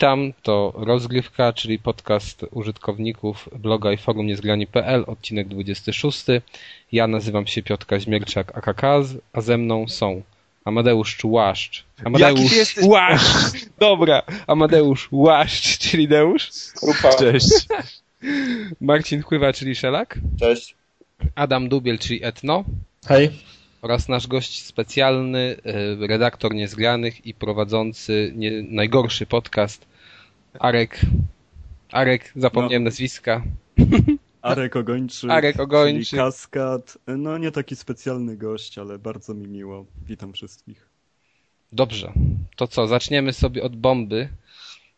Witam, to Rozgrywka, czyli podcast użytkowników bloga i forum niezgrani.pl, odcinek 26. Ja nazywam się Piotr Kaźmierczak AKKaz, a ze mną są Amadeusz Czułaszcz. Amadeusz jesteś? Łaszcz! Dobra, Amadeusz Łaszcz, czyli Deusz. Rupa. Cześć. Marcin Chływa, czyli Szelak. Cześć. Adam Dubiel, czyli Etno. Hej. oraz nasz gość specjalny, e, redaktor Niezgranych i prowadzący nie, najgorszy podcast, Arek. Arek, zapomniałem nazwiska. Arek Ogończyk, Arek Ogończyk. czyli Kaskad. No nie taki specjalny gość, ale bardzo mi miło. Witam wszystkich. Dobrze, to co, zaczniemy sobie od bomby,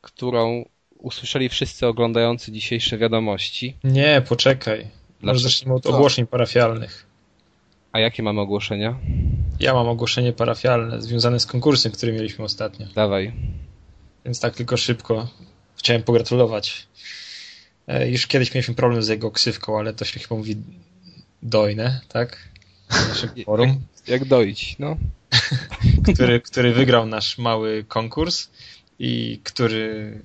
którą usłyszeli wszyscy oglądający dzisiejsze wiadomości. Nie, poczekaj. Może zacznijmy od Co? ogłoszeń parafialnych. A jakie mamy ogłoszenia? Ja mam ogłoszenie parafialne związane z konkursem, który mieliśmy ostatnio. Dawaj. Więc tak tylko szybko chciałem pogratulować. E, Już kiedyś mieliśmy problem z jego ksywką, ale to się chyba mówi dojne, tak? Na naszym forum, Jak dojść, no. który, który wygrał nasz mały konkurs i który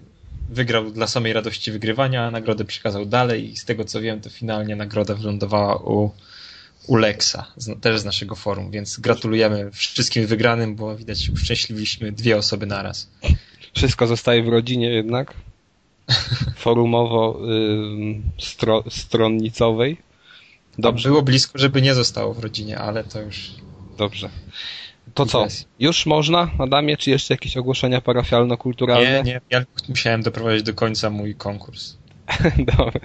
wygrał dla samej radości wygrywania, a nagrodę przekazał dalej i z tego co wiem, to finalnie nagroda wylądowała u, u Lexa, z, też z naszego forum, więc gratulujemy wszystkim wygranym, bo widać uszczęśliwiliśmy dwie osoby naraz. Wszystko zostaje w rodzinie jednak. Forumowo ym, stro, stronnicowej. Dobrze. Było blisko, żeby nie zostało w rodzinie, ale to już Dobrze. To co? Już można, Adamie, czy jeszcze jakieś ogłoszenia parafialno-kulturalne? nie, nie. Ja musiałem doprowadzić do końca mój konkurs. Dobra.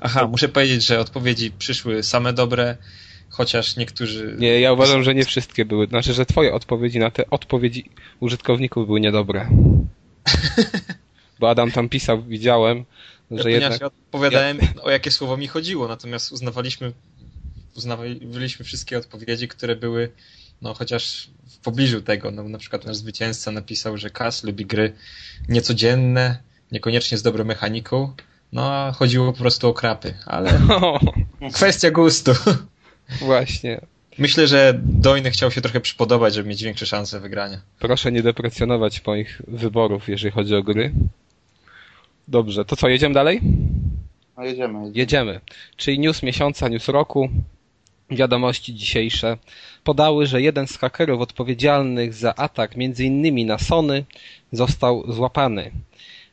Aha, muszę powiedzieć, że odpowiedzi przyszły same dobre, chociaż niektórzy... Nie, ja uważam, że nie wszystkie były. Znaczy, że twoje odpowiedzi na te odpowiedzi użytkowników były niedobre. Bo Adam tam pisał, widziałem, że Ponieważ jednak... ja odpowiadałem, o jakie słowo mi chodziło, natomiast uznawaliśmy, uznawaliśmy wszystkie odpowiedzi, które były, no chociaż w pobliżu tego. No, na przykład nasz zwycięzca napisał, że Kas lubi gry niecodzienne, niekoniecznie z dobrą mechaniką, no a chodziło po prostu o krapy, ale kwestia gustu. Właśnie. Myślę, że Dojny chciał się trochę przypodobać, żeby mieć większe szanse wygrania. Proszę nie deprecjonować moich wyborów, jeżeli chodzi o gry. Dobrze, to co, jedziemy dalej? No jedziemy. jedziemy. Jedziemy. Czyli news miesiąca, news roku. Wiadomości dzisiejsze podały, że jeden z hakerów odpowiedzialnych za atak m.in. na Sony został złapany.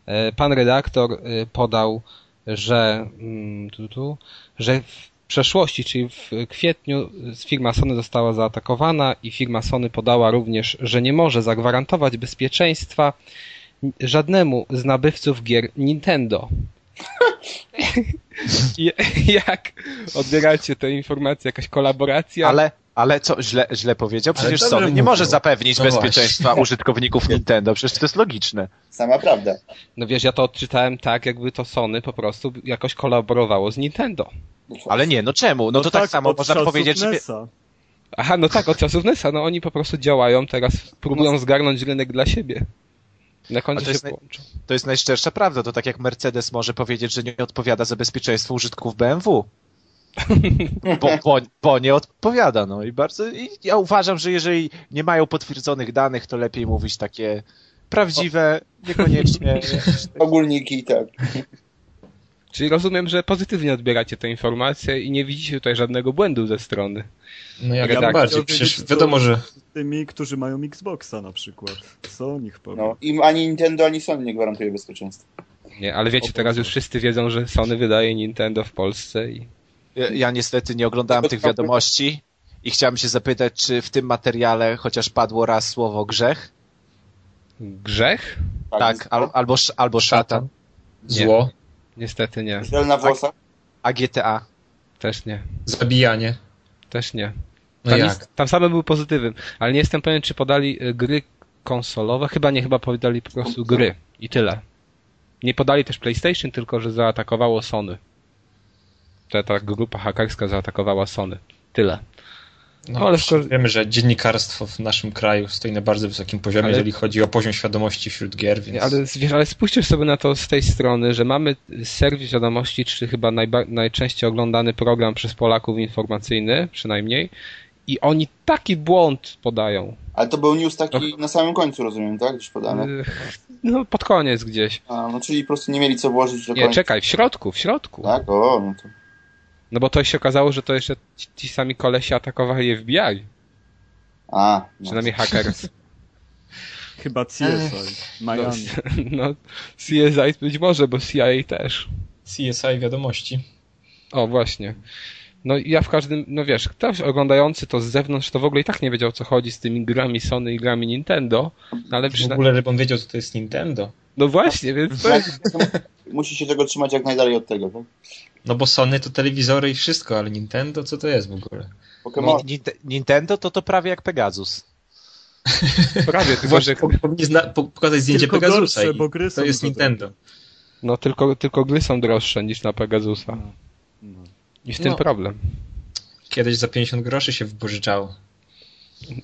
E, Pan redaktor e, podał, że, mm, tu, tu, że przeszłości, czyli w kwietniu firma Sony została zaatakowana i firma Sony podała również, że nie może zagwarantować bezpieczeństwa żadnemu z nabywców gier Nintendo. Jak odbieracie tę informację? Jakaś kolaboracja? Ale, ale co, źle, źle powiedział? Przecież Sony nie mówił. może zapewnić No bezpieczeństwa użytkowników Nintendo. Przecież to jest logiczne. Sama prawda. No wiesz, ja to odczytałem tak, jakby to Sony po prostu jakoś kolaborowało z Nintendo. No? Ale nie, no czemu? No to tak, samo od można powiedzieć, że... NES-a. Aha, no tak, od czasów NES-a, no oni po prostu działają teraz, próbują zgarnąć rynek dla siebie. Na końcu to się jest naj- połączą. To jest najszczersza prawda. To tak jak Mercedes może powiedzieć, że nie odpowiada za bezpieczeństwo użytków BMW. Bo, bo, bo nie odpowiada, no i bardzo... I ja uważam, że jeżeli nie mają potwierdzonych danych, to lepiej mówić takie prawdziwe, niekoniecznie... Ogólniki, tak. Czyli rozumiem, że pozytywnie odbieracie tę informację i nie widzicie tutaj żadnego błędu ze strony. No jak Ja chciał przecież wiadomo, że z tymi, którzy mają Xboxa na przykład. Co o nich powiem? No, im ani Nintendo, ani Sony nie gwarantuje bezpieczeństwa. Nie, ale wiecie, teraz już wszyscy wiedzą, że Sony wydaje Nintendo w Polsce i Ja, ja niestety nie oglądałem tych wiadomości i chciałem się zapytać, czy w tym materiale chociaż padło raz słowo grzech? grzech? Tak, al, albo, sz- albo szatan. Nie. Niestety nie. Żel na włosach? A GTA? Też nie. zabijanie. Też nie. No Tam, jest, tam same były pozytywem, ale nie jestem pewien, czy podali y, gry konsolowe. Chyba nie, chyba podali po prostu gry i tyle. Nie podali też PlayStation, tylko że zaatakowało Sony. Ta, ta grupa hakerska zaatakowała Sony. Tyle. No, ale w ko- wiemy, że dziennikarstwo w naszym kraju stoi na bardzo wysokim poziomie, Ale- jeżeli chodzi o poziom świadomości wśród gier, więc Ale, wiesz, ale spójrzcie sobie na to z tej strony, że mamy serwis wiadomości, czy chyba najba- najczęściej oglądany program przez Polaków informacyjny, przynajmniej, i oni taki błąd podają. Ale to był news taki na samym końcu, rozumiem, tak? Gdzieś podany. No, pod koniec gdzieś. A, no czyli po prostu nie mieli co włożyć do Nie, końca. czekaj, w środku, w środku. Tak? O, no to... No bo to się okazało, że to jeszcze ci, ci sami kolesi atakowali FBI. A, no. Przynajmniej hackers. Chyba CSI, No, Miami. no, CSI być może, bo CIA też. CSI wiadomości. O, właśnie. No i ja w każdym, no wiesz, ktoś oglądający to z zewnątrz to w ogóle i tak nie wiedział co chodzi z tymi grami Sony i grami Nintendo, no ale W przyna... ogóle, żebym wiedział, co to jest Nintendo. No właśnie, więc to jest... Musi się tego trzymać jak najdalej od tego, tak? No bo Sony to telewizory i wszystko, ale Nintendo co to jest w ogóle? Ni- Ninte- Nintendo to to prawie jak Pegasus. prawie, tylko Właśnie że powinni zna- pokazać zdjęcie Tylko Pegasusa gorsze, bo gry to jest Nintendo. no tylko, tylko gry są droższe niż na Pegasusa. No. No. I w tym No. problem. Kiedyś za 50 groszy się wypożyczało.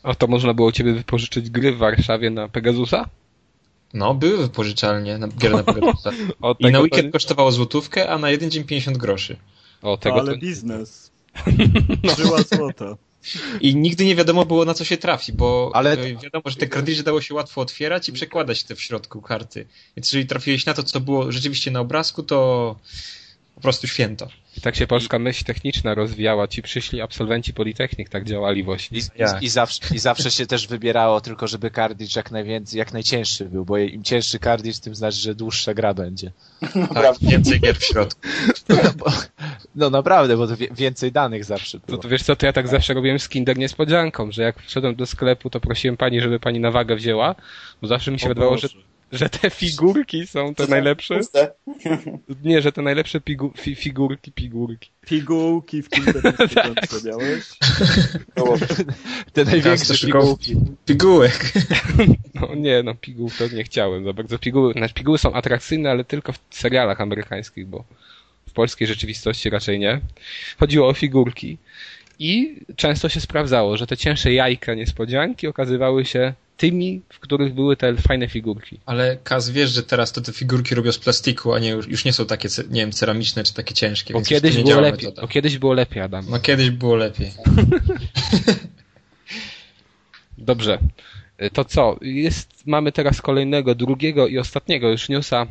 A to można było u ciebie wypożyczyć gry w Warszawie na Pegasusa? No, były wypożyczalnie na, gier na Pegasusa. O, I na to weekend nie- kosztowało złotówkę, a na jeden dzień 50 groszy. O, tego Ale to... biznes. Żyła złota. I nigdy nie wiadomo było na co się trafi, bo Ale- Ale... wiadomo, że te kartridże dało się łatwo otwierać i przekładać te w środku karty. Więc jeżeli trafiłeś na to, co było rzeczywiście na obrazku, to po prostu święto. I tak się polska myśl techniczna rozwijała. Ci przyszli absolwenci Politechnik tak działali właśnie. I, i, i, zawsze, I zawsze się też wybierało tylko, żeby kartridż jak najwięcej, jak najcięższy był, bo im cięższy kartridż, tym znaczy, że dłuższa gra będzie. Tak, więcej gier w środku. Bo, no naprawdę, bo to wie, więcej danych zawsze To, było. to wiesz co, to ja tak zawsze robiłem z Kinder niespodzianką, że jak wszedłem do sklepu, to prosiłem pani, żeby pani na wagę wzięła, bo zawsze mi się O wydawało, że. Że te figurki są te najlepsze. Puste. Nie, że te najlepsze pigu, fi, figurki, pigurki. Pigułki w Kinder co miałeś? Było. Te największe pigułki. Pigułek. No nie, no piguł to nie chciałem za bardzo. Piguły, znaczy piguły są atrakcyjne, ale tylko w serialach amerykańskich, bo w polskiej rzeczywistości raczej nie. Chodziło o figurki i często się sprawdzało, że te cięższe jajka niespodzianki okazywały się tymi, w których były te fajne figurki. Ale Kaz, wiesz, że teraz to te figurki robią z plastiku, a nie już, nie są takie, nie wiem, ceramiczne czy takie ciężkie. Bo kiedyś było lepiej, bo kiedyś było lepiej, Adam. No kiedyś było lepiej. Dobrze. To co? Jest, mamy teraz kolejnego, drugiego i ostatniego już newsa.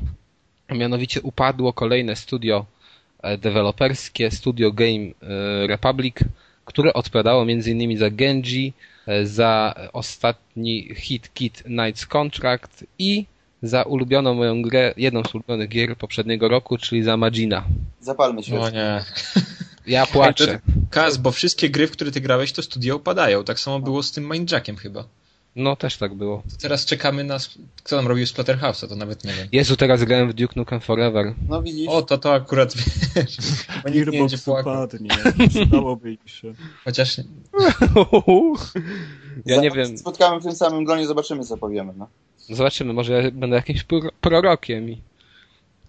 A Mianowicie upadło kolejne studio e, deweloperskie, Studio Game e, Republic, które odpowiadało m.in. za Genji, e, za ostatni hit Kit Knights Contract i za ulubioną moją grę, jedną z ulubionych gier poprzedniego roku, czyli za Magina. Zapalmy się. No nie. Ja płaczę. Kaz, bo wszystkie gry, w które ty grałeś, to studia upadają. Tak samo było z tym Mindjackiem chyba. No też tak było. To teraz czekamy na... Kto tam robił Splatterhouse'a, to nawet nie wiem. Jezu, teraz grałem w Duke Nukem Forever. No widzisz, O, to to akurat wiesz. Bo nikt nie będzie płakał. Przydałoby im się. Chociaż Ja nie wiem. Spotkamy w tym samym gronie, zobaczymy co powiemy. No. Zobaczymy, może ja będę jakimś pro- prorokiem i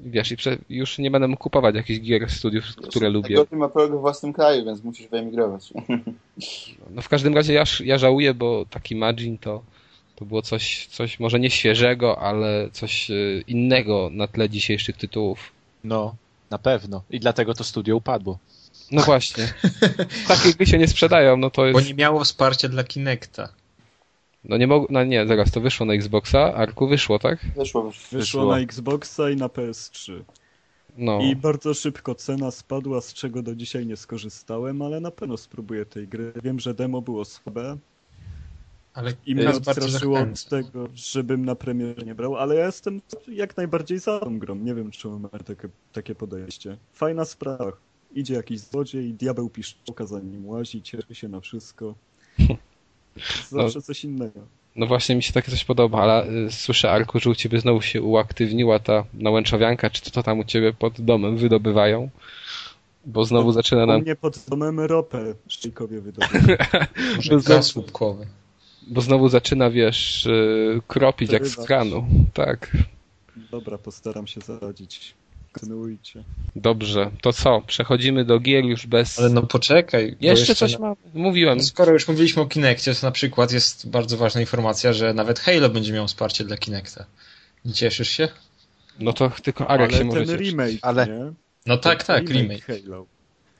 wiesz, i prze, już nie będę mógł kupować jakichś gier z studiów, które lubię. Najgorszy ma prolog w własnym kraju, więc musisz wyemigrować. No w każdym razie ja, ja żałuję, bo taki Magin to, to było coś, coś może nie świeżego, ale coś e, innego na tle dzisiejszych tytułów. No, na pewno. I dlatego to studio upadło. No właśnie. Takie gry się nie sprzedają, no to Bo jest... nie miało wsparcia dla Kinecta. No nie mogło, no nie, zaraz, to wyszło na Xboxa, Arku wyszło, tak? Wyszło, wyszło. Wyszło na Xboxa i na PS3. No. I bardzo szybko cena spadła, z czego do dzisiaj nie skorzystałem, ale na pewno spróbuję tej gry. Wiem, że demo było słabe Ale i mnie odstraszyło od tego, żebym na premierze nie brał, ale ja jestem jak najbardziej za tą grą. Nie wiem, czemu mam takie, takie podejście. Fajna sprawa. Idzie jakiś złodziej, diabeł piszczałka za nim łazi, cieszy się na wszystko. Zawsze coś innego. No właśnie mi się takie coś podoba, ale y, słyszę Arku, że u ciebie znowu się uaktywniła ta nałęczowianka, czy to, to tam u ciebie pod domem wydobywają? Bo znowu No, zaczyna U nam, mnie pod domem ropę szczyjkowie wydobyli. Może Bez- gaz łupkowy. bo znowu zaczyna, wiesz, y, kropić jak z kranu. Tak. Dobra, postaram się zaradzić. Kontynuujcie. Dobrze. To co? Przechodzimy do gier już bez... Ale no poczekaj. bo jeszcze coś na- mam. Mówiłem. No Skoro już mówiliśmy o Kinectie, to na przykład jest bardzo ważna informacja, że nawet Halo będzie miał wsparcie dla Kinecta. Nie cieszysz się? No to tylko Arek ale się może ten cieszyć. remake, Ale- nie? No tak, tak, remake. Halo.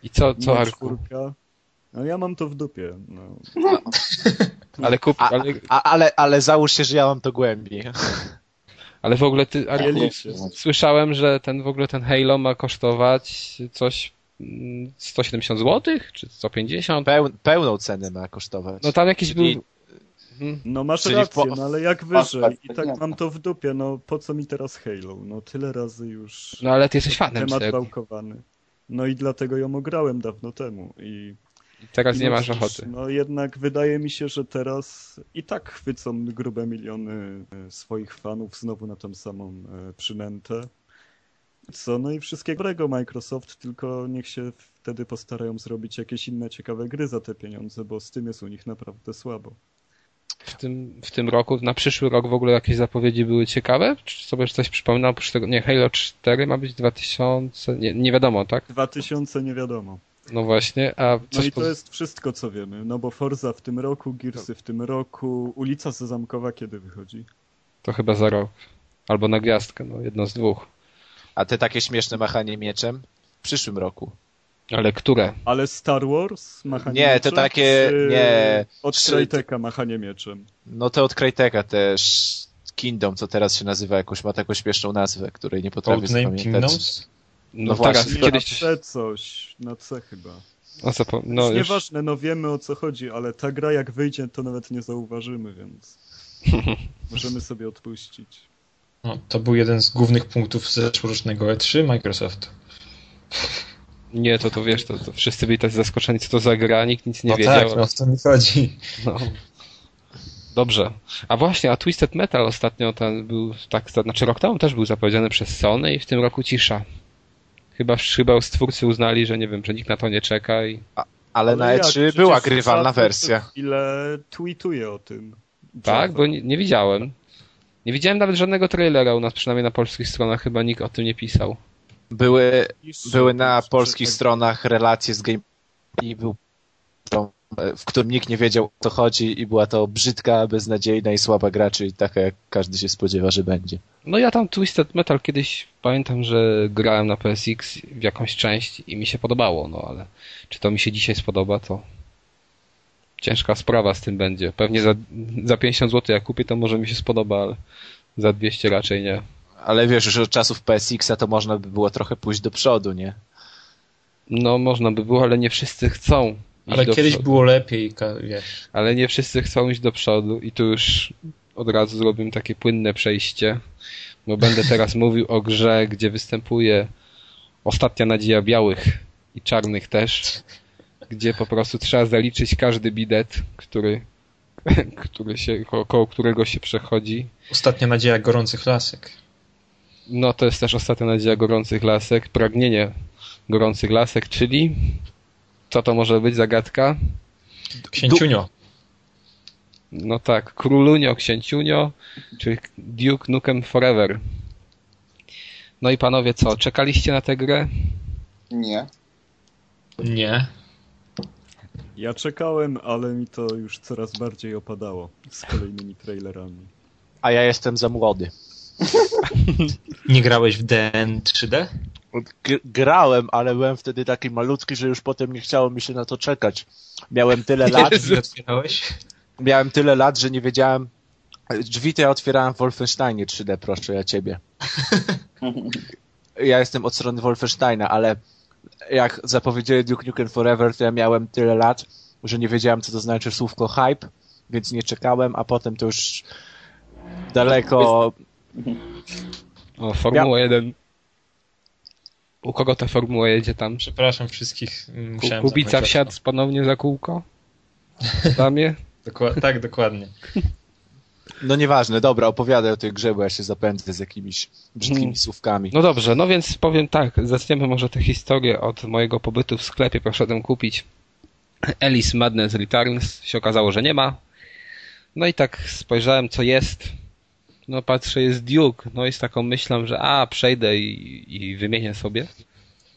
I co, co Arku? No ja mam to w dupie. No. Ale kup, A, ale, a, ale, ale załóż się, że ja mam to głębiej. ale w ogóle ty, słyszałem, że ten w ogóle ten Halo ma kosztować coś mm, 170 zł, czy 150? Peł, pełną cenę ma kosztować. No tam jakiś Czyli- był... Mhm. No masz Czyli rację, po- no ale jak wyżej? I tak mam to w dupie, no po co mi teraz Halo? No tyle razy już No ale ty jesteś fanem temat tego. wałkowany. No i dlatego ją ograłem dawno temu i Teraz nie no masz ochoty. No jednak wydaje mi się, że teraz i tak chwycą grube miliony e, swoich fanów znowu na tą samą e, przynętę. Co, no i wszystkiego dobrego Microsoft, tylko niech się wtedy postarają zrobić jakieś inne ciekawe gry za te pieniądze, bo z tym jest u nich naprawdę słabo. W tym, w tym roku, na przyszły rok w ogóle jakieś zapowiedzi były ciekawe? Czy sobie coś przypomina oprócz tego? Nie, Halo 4 ma być 2000, nie, nie wiadomo, tak? 2000 nie wiadomo. No właśnie, a No i to jest wszystko, co wiemy. No bo Forza w tym roku, Gearsy w tym roku, ulica Sezamkowa kiedy wychodzi? to chyba za rok. Albo na gwiazdkę, no jedno z dwóch. A te takie śmieszne machanie mieczem? W przyszłym roku. Ale które? Ale Star Wars machanie Nie, to mieczem? takie- Czy nie. Od Czy- Cryteka machanie mieczem. No to od Cryteka też Kingdom, co teraz się nazywa jakoś, ma taką śmieszną nazwę, której nie potrafię Codename zapamiętać. Kingdoms? No, No teraz, właśnie. Nie, kiedyś... na C coś, na C chyba. O co po... No No już... Nieważne, no wiemy o co chodzi, ale ta gra jak wyjdzie, to nawet nie zauważymy, więc możemy sobie odpuścić. No, to był jeden z głównych punktów zeszłorocznego E3 Microsoft. Nie, to to wiesz, to, to wszyscy byli tacy zaskoczeni, co to za gra, nikt nic nie no wiedział. tak, no o to mi chodzi. No. Dobrze. A właśnie, a Twisted Metal ostatnio ten był, tak, znaczy rok temu też był zapowiedziany przez Sony i w tym roku cisza. Chyba, chyba stwórcy uznali, że nie wiem, że nikt na to nie czeka i... Ale, na jak? E3 Przecież była Saturn grywalna wersja. Ile tweetuje o tym. Tak, bo nie, nie widziałem. Nie widziałem nawet żadnego trailera u nas, przynajmniej na polskich stronach chyba nikt o tym nie pisał. Były, były na polskich stronach relacje z game i był w którym nikt nie wiedział o co chodzi i była to brzydka, beznadziejna i słaba gra, czyli taka jak każdy się spodziewa, że będzie. No ja tam Twisted Metal kiedyś pamiętam, że grałem na PSX w jakąś część i mi się podobało, no ale czy to mi się dzisiaj spodoba, to ciężka sprawa z tym będzie. Pewnie za, za 50 zł jak kupię, to może mi się spodoba, ale za 200 raczej nie. Ale wiesz, już od czasów PSX-a to można by było trochę pójść do przodu, nie? No można by było, ale nie wszyscy chcą. Ale kiedyś przodu. było lepiej, wiesz. Ale nie wszyscy chcą iść do przodu i tu już od razu zrobimy takie płynne przejście, bo będę teraz mówił o grze, gdzie występuje ostatnia nadzieja białych i czarnych też, gdzie po prostu trzeba zaliczyć każdy bidet, który, który się, ko- koło którego się przechodzi. Ostatnia nadzieja gorących lasek. No to jest też ostatnia nadzieja gorących lasek, pragnienie gorących lasek, czyli co to może być zagadka? Księciunio. No tak, Królunio, Księciunio, czy Duke Nukem Forever. No i panowie co, czekaliście na tę grę? Nie. Nie. Ja czekałem, ale mi to już coraz bardziej opadało z kolejnymi trailerami. A ja jestem za młody. Nie grałeś w DN 3D? Grałem, ale byłem wtedy taki malutki, że już potem nie chciało mi się na to czekać. Miałem tyle lat, miałem tyle lat, że nie wiedziałem. Drzwi to ja otwierałem w Wolfensteinie 3D, proszę ja ciebie. Ja jestem od strony Wolfensteina, ale jak zapowiedzieli Duke Nukem Forever, to ja miałem tyle lat, że nie wiedziałem, co to znaczy słówko hype, więc nie czekałem, a potem to już daleko... O, Formuła 1. U kogo ta formuła jedzie tam? Przepraszam wszystkich. mm, Musiałem Kubica wsiadł ponownie za kółko? Damie? Dokła- tak, dokładnie. No nieważne, dobra, opowiadaj o tej grze, bo ja się zapędzę z jakimiś brzydkimi Hmm. słówkami. No dobrze, no więc powiem tak, zaczniemy może tę historię od mojego pobytu w sklepie. Poszedłem kupić Alice Madness Returns. Się okazało, że nie ma. No i tak spojrzałem, co jest. No patrzę, jest Duke. No i z taką myślą, że a, przejdę i, i wymienię sobie.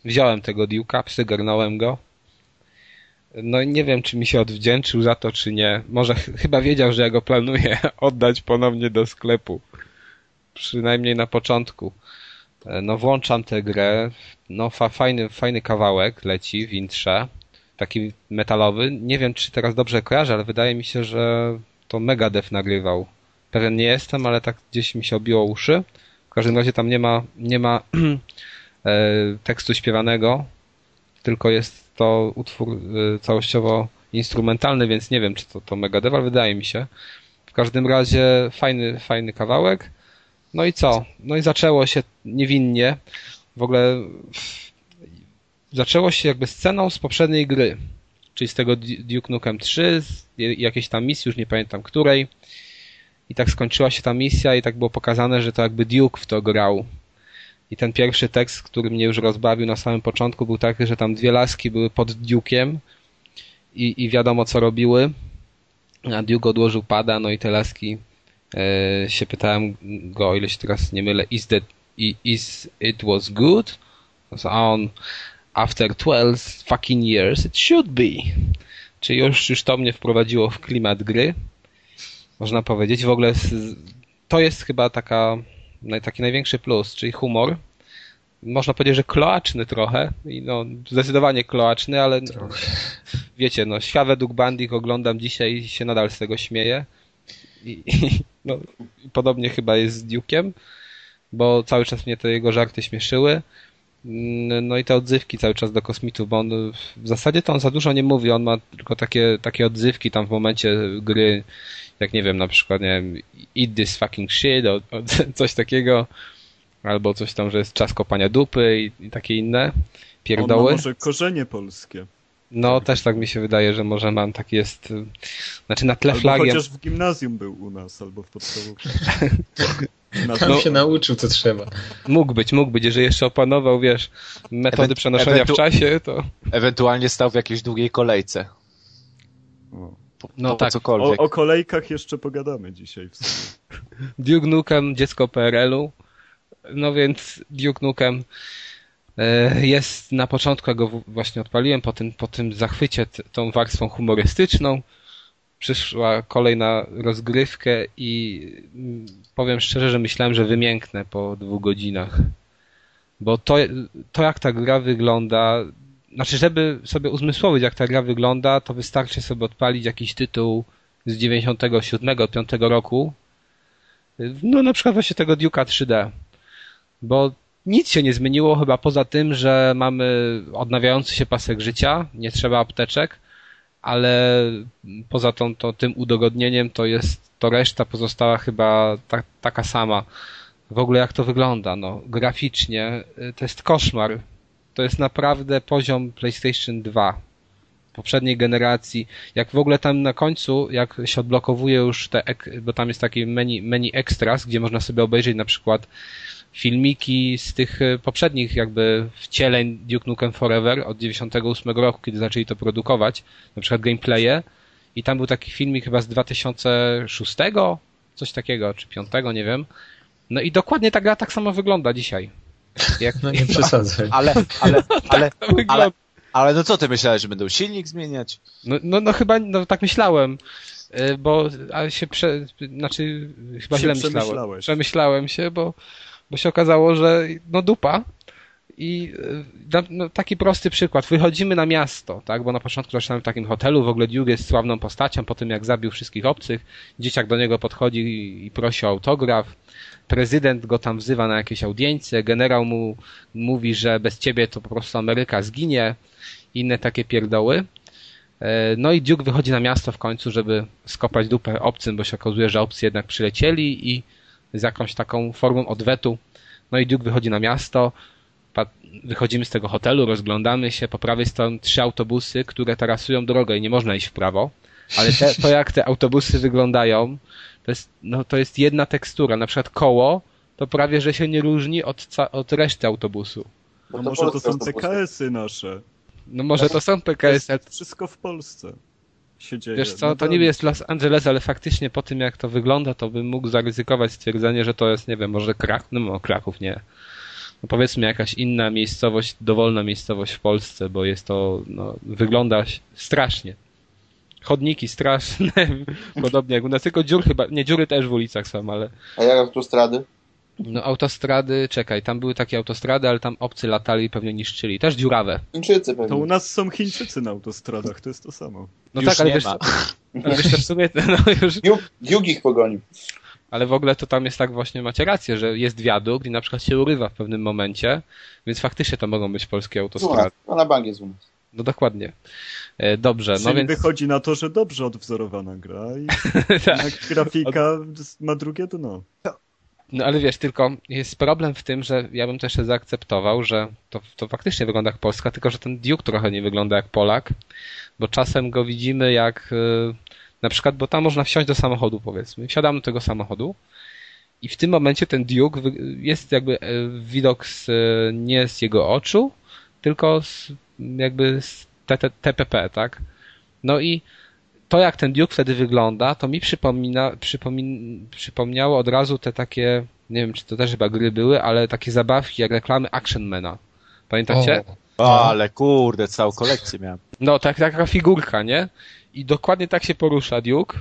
Wziąłem tego Duke'a, przygarnąłem go. No nie wiem, czy mi się odwdzięczył za to, czy nie. Może ch- chyba wiedział, że ja go planuję oddać ponownie do sklepu. Przynajmniej na początku. E, No włączam tę grę, no fa, fajny, fajny kawałek leci w intrze. taki metalowy. Nie wiem, czy teraz dobrze kojarzę, ale wydaje mi się, że to Megadeth nagrywał. Pewien nie jestem, ale tak gdzieś mi się obiło uszy. W każdym razie tam nie ma, nie ma e, tekstu śpiewanego, tylko jest to utwór e, całościowo instrumentalny, więc nie wiem, czy to, to Megadeth, ale wydaje mi się. W każdym razie fajny, fajny kawałek. No i co? No i zaczęło się niewinnie. W ogóle zaczęło się jakby sceną z poprzedniej gry, czyli z tego Duke Nukem 3, z jakiejś tam misji, już nie pamiętam której. I tak skończyła się ta misja i tak było pokazane, że to jakby Duke w to grał. I ten pierwszy tekst, który mnie już rozbawił na samym początku, był taki, że tam dwie laski były pod Duke'iem i, i wiadomo co robiły. A Duke odłożył pada, no i te laski e, się pytałem go, o ile się teraz nie mylę, is, that, is it was good? A on, after 12 fucking years, it should be. Czyli już, już to mnie wprowadziło w klimat gry. Można powiedzieć. W ogóle to jest chyba taka, taki największy plus, czyli humor. Można powiedzieć, że kloaczny trochę. I no, zdecydowanie kloaczny, ale wiecie, no, świat według Bandik oglądam dzisiaj i się nadal z tego śmieję. I, i no, podobnie chyba jest z Duke'em, bo cały czas mnie te jego żarty śmieszyły. No i te odzywki cały czas do kosmitów, bo on w zasadzie to on za dużo nie mówi, on ma tylko takie, takie odzywki tam w momencie gry, jak nie wiem, na przykład, nie wiem, eat this fucking shit, o, o, coś takiego, albo coś tam, że jest czas kopania dupy i, i takie inne pierdoły. On ma może korzenie polskie. No, też tak mi się wydaje, że może mam, tak jest, znaczy na tle albo flagiem. chociaż w gimnazjum był u nas, albo w podstawówce. Tam no, się nauczył, co trzeba. Mógł być, mógł być. Jeżeli jeszcze opanował, wiesz, metody przenoszenia w czasie, to... Ewentualnie stał w jakiejś długiej kolejce. Po, no po tak. Cokolwiek. O, o kolejkach jeszcze pogadamy dzisiaj. W sumie. Duke Nukem, dziecko PRL-u. No więc Duke Nukem e, jest na początku, jak go właśnie odpaliłem, po tym, po tym zachwycie tą warstwą humorystyczną, przyszła kolejna rozgrywkę i mm, powiem szczerze, że myślałem, że wymięknę po dwóch godzinach. Bo to, to jak ta gra wygląda, znaczy żeby sobie uzmysłowić jak ta gra wygląda, to wystarczy sobie odpalić jakiś tytuł z 97, 5 roku. No na przykład właśnie tego Duke'a 3D. Bo nic się nie zmieniło chyba poza tym, że mamy odnawiający się pasek życia, nie trzeba apteczek, ale poza tą, to, tym udogodnieniem to jest, to reszta pozostała chyba ta, taka sama. W ogóle jak to wygląda, no, graficznie y, to jest koszmar. To jest naprawdę poziom PlayStation 2 poprzedniej generacji. Jak w ogóle tam na końcu, jak się odblokowuje już te, bo tam jest taki menu, menu extras, gdzie można sobie obejrzeć na przykład filmiki z tych e, poprzednich jakby wcieleń Duke Nukem Forever od 98 roku, kiedy zaczęli to produkować, na przykład gameplaye i tam był taki filmik chyba z 2006, coś takiego, czy 5, nie wiem. No i dokładnie ta gra tak samo wygląda dzisiaj. Jak... No nie przesadzaj. Ale, ale, ale, tak ale, ale no co ty myślałeś, że będą silnik zmieniać? No, no, no chyba, no tak myślałem. E, bo a się prze, znaczy chyba się źle myślałem. Przemyślałem się, bo bo się okazało, że no dupa. I e, no, taki prosty przykład. Wychodzimy na miasto, tak? Bo na początku zaczynamy w takim hotelu. W ogóle Duke jest sławną postacią. Po tym jak zabił wszystkich obcych, dzieciak do niego podchodzi i prosi o autograf. Prezydent go tam wzywa na jakieś audiencje. Generał mu mówi, że bez ciebie to po prostu Ameryka zginie. Inne takie pierdoły. E, no i Duke wychodzi na miasto w końcu, żeby skopać dupę obcym, bo się okazuje, że obcy jednak przylecieli i z jakąś taką formą odwetu. No i Duke wychodzi na miasto, wychodzimy z tego hotelu, rozglądamy się, po prawej stronie trzy autobusy, które tarasują drogę i nie można iść w prawo, ale te, to jak te autobusy wyglądają, to jest, no, to jest jedna tekstura. Na przykład koło to prawie, że się nie różni od, od reszty autobusu. No może to są PKS-y nasze. No może to są PKS. -y. Wszystko w Polsce się dzieje. Wiesz co, to niby jest Los Angeles, ale faktycznie po tym jak to wygląda, to bym mógł zaryzykować stwierdzenie, że to jest, nie wiem, może Kraków, no Kraków nie. No powiedzmy jakaś inna miejscowość, dowolna miejscowość w Polsce, bo jest to, no, wygląda strasznie. Chodniki straszne, podobnie jak u nas, tylko dziur chyba, nie, dziury też w ulicach są, ale... A jak autostrady? No autostrady, czekaj, tam były takie autostrady, ale tam obcy latali i pewnie niszczyli. Też dziurawe. Chińczycy To u pewnie. nas są Chińczycy na autostradach, to jest to samo. No Już tak, ale wiesz, ma. ale wiesz w sumie, no już, ich pogonił. ale w ogóle to tam jest tak właśnie, macie rację, że jest wiadukt i na przykład się urywa w pewnym momencie, więc faktycznie to mogą być polskie autostrady. A na bank jest u nas. No dokładnie. E, Dobrze, no więc... wychodzi na to, że dobrze odwzorowana gra i tak. grafika ma drugie dno. No ale wiesz, tylko jest problem w tym, że ja bym też jeszcze zaakceptował, że to, to faktycznie wygląda jak Polska, tylko że ten Duke trochę nie wygląda jak Polak, bo czasem go widzimy jak y, na przykład, bo tam można wsiąść do samochodu powiedzmy, wsiadamy do tego samochodu i w tym momencie ten Duke jest jakby e, widok z, e, nie z jego oczu, tylko z, jakby z TPP, tak? No i to jak ten Duke wtedy wygląda, to mi przypomina, przypomin, przypomniało od razu te takie, nie wiem czy to też chyba gry były, ale takie zabawki jak reklamy Actionmana. Pamiętacie? O, O, ale kurde, całą kolekcję miałem. No, tak, taka figurka, nie? I dokładnie tak się porusza Duke,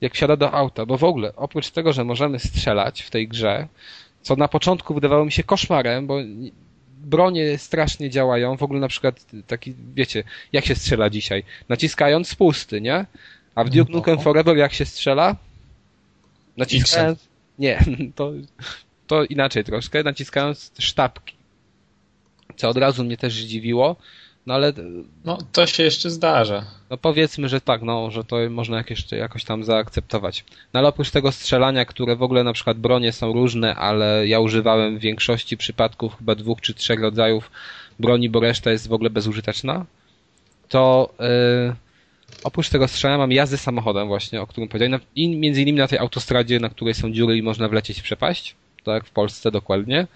jak wsiada do auta, bo w ogóle, oprócz tego, że możemy strzelać w tej grze, co na początku wydawało mi się koszmarem, bo bronie strasznie działają, w ogóle na przykład taki, wiecie, jak się strzela dzisiaj? Naciskając spusty, nie? A w Duke No. Nukem Forever jak się strzela? Naciskając... Nie, to, to inaczej troszkę, naciskając sztabki. Co od razu mnie też zdziwiło, no ale no to się jeszcze zdarza. no powiedzmy, że tak, no, że to można jakieś, jakoś tam zaakceptować. No ale oprócz tego strzelania, które w ogóle na przykład bronie są różne, ale ja używałem w większości przypadków chyba dwóch czy trzech rodzajów broni, bo reszta jest w ogóle bezużyteczna, to yy, oprócz tego strzelania mam jazdę samochodem właśnie, o którym powiedziałem, i między innymi na tej autostradzie, na której są dziury i można wlecieć w przepaść, tak jak w Polsce dokładnie.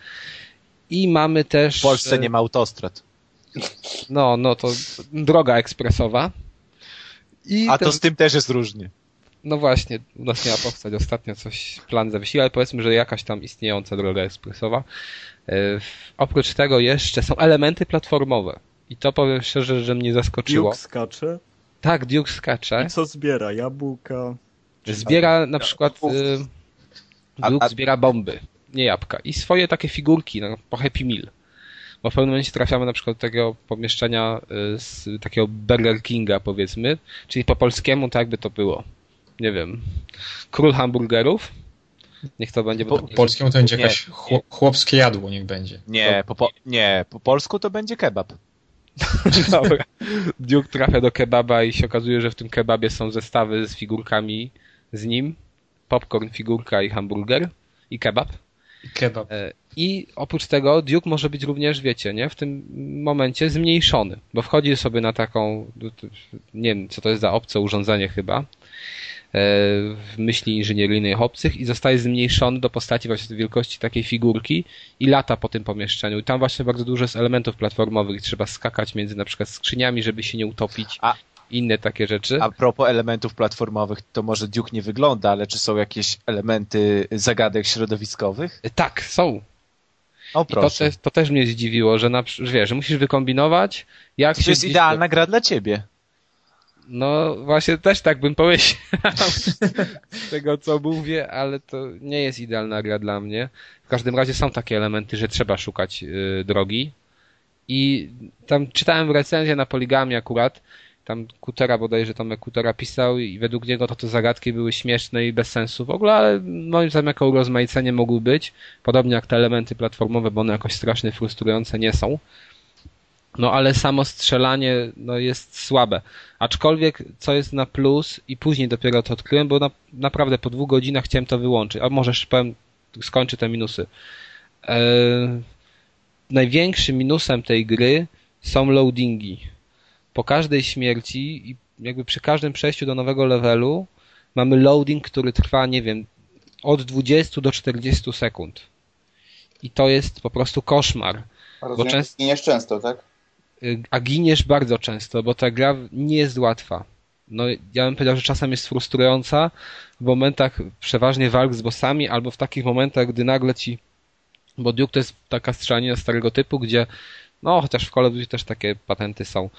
I mamy też... W Polsce e, nie ma autostrad. No, no to droga ekspresowa. I A ten- to z tym też jest różnie. no właśnie, u nas miała powstać ostatnio coś, plan zawiesił, ale powiedzmy, że jakaś tam istniejąca droga ekspresowa. E, Oprócz tego jeszcze są elementy platformowe. I to powiem szczerze, że mnie zaskoczyło. Duke skacze Tak, Duke skacze. i co zbiera? Jabłka? Zbiera na przykład... Uf. y, A- Duke a- zbiera bomby, nie jabłka. I swoje takie figurki, no, po Happy Meal. Bo w pewnym momencie trafiamy na przykład do takiego pomieszczenia y, z takiego Burger Kinga powiedzmy, czyli po polskiemu tak jakby to było. Nie wiem. Król hamburgerów. Niech to będzie, Po jest- polskiemu to będzie Nie, jakaś chło- chłopskie jadło, niech będzie. Nie, po, po, nie, po polsku to będzie kebab. Dobra. Duke trafia do kebaba i się okazuje, że w tym kebabie są zestawy z figurkami z nim. Popcorn, figurka i hamburger. I kebab. Kebab. I oprócz tego Duke może być również, wiecie, nie, w tym momencie zmniejszony, bo wchodzi sobie na taką, nie wiem, co to jest za obce urządzenie chyba, e, w myśli inżynieryjnej obcych i zostaje zmniejszony do postaci właśnie wielkości takiej figurki i lata po tym pomieszczeniu. I tam właśnie bardzo dużo jest elementów platformowych, trzeba skakać między na przykład skrzyniami, żeby się nie utopić. A- Inne takie rzeczy. A propos elementów platformowych, to może Duke nie wygląda, ale czy są jakieś elementy zagadek środowiskowych? Tak, są. O I to, też, to też mnie zdziwiło, że na, wiesz, że musisz wykombinować, jak To się jest gdzieś- idealna gra dla ciebie. No właśnie też tak bym pomyślał z tego co mówię, ale to nie jest idealna gra dla mnie. W każdym razie są takie elementy, że trzeba szukać y, drogi i tam czytałem recenzję na Poligamie akurat, tam Kutera bodajże Tomek Kutera pisał i według niego to te zagadki były śmieszne i bez sensu w ogóle, ale moim zdaniem jako urozmaicenie mogły być, podobnie jak te elementy platformowe, bo one jakoś strasznie frustrujące nie są. No ale samo strzelanie no, jest słabe. Aczkolwiek, co jest na plus i później dopiero to odkryłem, bo na, naprawdę po dwóch godzinach chciałem to wyłączyć. A może powiem, skończę te minusy. E, największym minusem tej gry są loadingi. Po każdej śmierci i jakby przy każdym przejściu do nowego levelu mamy loading, który trwa, nie wiem, od 20 do 40 sekund. I to jest po prostu koszmar. Rozumiem, często- że giniesz często, tak? Y, a giniesz bardzo często, bo ta gra nie jest łatwa. No, ja bym powiedział, że czasem jest frustrująca w momentach przeważnie walk z bossami, albo w takich momentach, gdy nagle ci, bo Duke to jest taka strzelanina starego typu, gdzie, no, chociaż w Call of Duty też takie patenty są,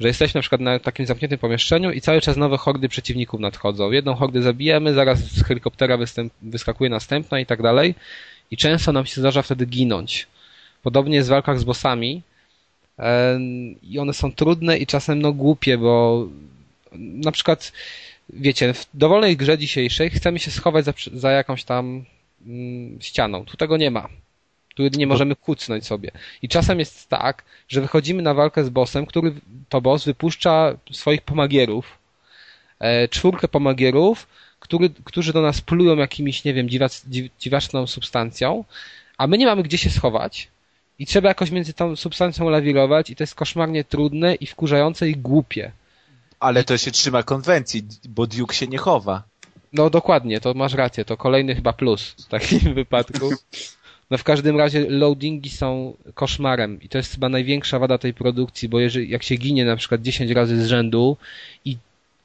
że jesteśmy na przykład na takim zamkniętym pomieszczeniu i cały czas nowe hordy przeciwników nadchodzą. Jedną hordę zabijemy, zaraz z helikoptera występ, wyskakuje następna i tak dalej. i często nam się zdarza wtedy ginąć. Podobnie jest w walkach z bossami i one są trudne i czasem no głupie, bo na przykład wiecie, w dowolnej grze dzisiejszej chcemy się schować za, za jakąś tam mm, ścianą. Tu tego nie ma. Tu nie możemy kucnąć sobie. I czasem jest tak, że wychodzimy na walkę z bossem, który to boss wypuszcza swoich pomagierów, e, czwórkę pomagierów, który, którzy do nas plują jakimiś, nie wiem, dziwac, dziw, dziwaczną substancją, a my nie mamy gdzie się schować. I trzeba jakoś między tą substancją lawirować i to jest koszmarnie trudne i wkurzające i głupie. Ale to się trzyma konwencji, bo Duke się nie chowa. No dokładnie, to masz rację, to kolejny chyba plus w takim wypadku. No w każdym razie loadingi są koszmarem i to jest chyba największa wada tej produkcji, bo jeżeli, jak się ginie na przykład 10 razy z rzędu i,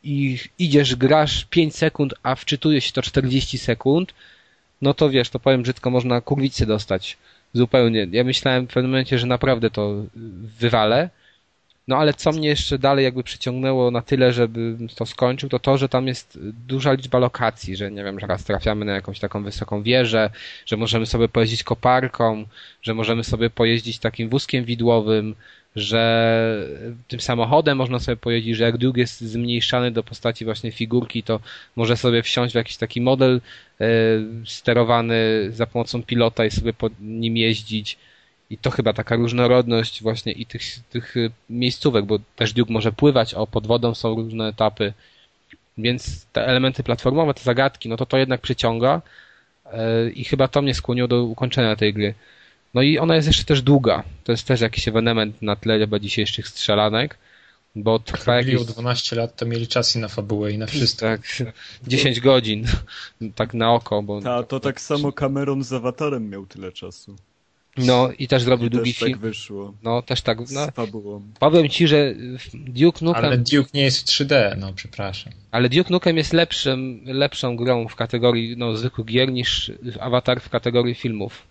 i idziesz, grasz 5 sekund, a wczytuje się to 40 sekund, no to wiesz, to powiem brzydko, można kurwicy dostać. Zupełnie. Ja myślałem w pewnym momencie, że naprawdę to wywalę, no ale co mnie jeszcze dalej jakby przyciągnęło na tyle, żeby to skończył, to to, że tam jest duża liczba lokacji, że nie wiem, że raz trafiamy na jakąś taką wysoką wieżę, że możemy sobie pojeździć koparką, że możemy sobie pojeździć takim wózkiem widłowym, że tym samochodem można sobie pojeździć, że jak dług jest zmniejszany do postaci właśnie figurki, to może sobie wsiąść w jakiś taki model e, sterowany za pomocą pilota i sobie po nim jeździć i to chyba taka różnorodność właśnie i tych, tych y, miejscówek, bo też Duke może pływać, o pod wodą są różne etapy, więc te elementy platformowe, te zagadki, no to to jednak przyciąga y, i chyba to mnie skłoniło do ukończenia tej gry. No i ona jest jeszcze też długa. To jest też jakiś ewenement na tle chyba dzisiejszych strzelanek, bo trwa jakieś... jakieś... 12 lat, to mieli czas i na fabułę i na wszystko. Tak, 10 godzin, tak na oko. Bo... Ta, to tak samo Cameron z Awatarem miał tyle czasu. No i też zrobił I długi też film. tak wyszło. No też tak. No, Z fabułą. powiem ci, że Duke Nukem. Ale Duke nie jest w 3D, no przepraszam. Ale Duke Nukem jest lepszym, lepszą grą w kategorii no, zwykłych gier niż Avatar w kategorii filmów.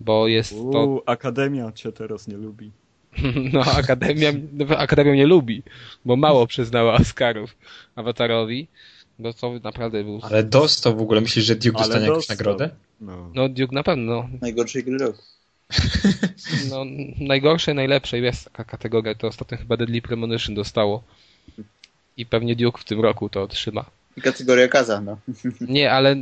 Bo jest to. Uuu, Akademia cię teraz nie lubi. No, Akademia, no, Akademia nie lubi, bo mało przyznała Oscarów Avatarowi. To naprawdę był. Ale dostał w ogóle, myślisz, że Duke Ale dostanie jakąś dostał. nagrodę? No. No, Duke na pewno. Najgorszej gry roku. No, najgorszej, najlepszej jest taka kategoria. To ostatnio chyba Deadly Premonition dostało. I pewnie Duke w tym roku to otrzyma. I kategoria kaza, no. Nie, ale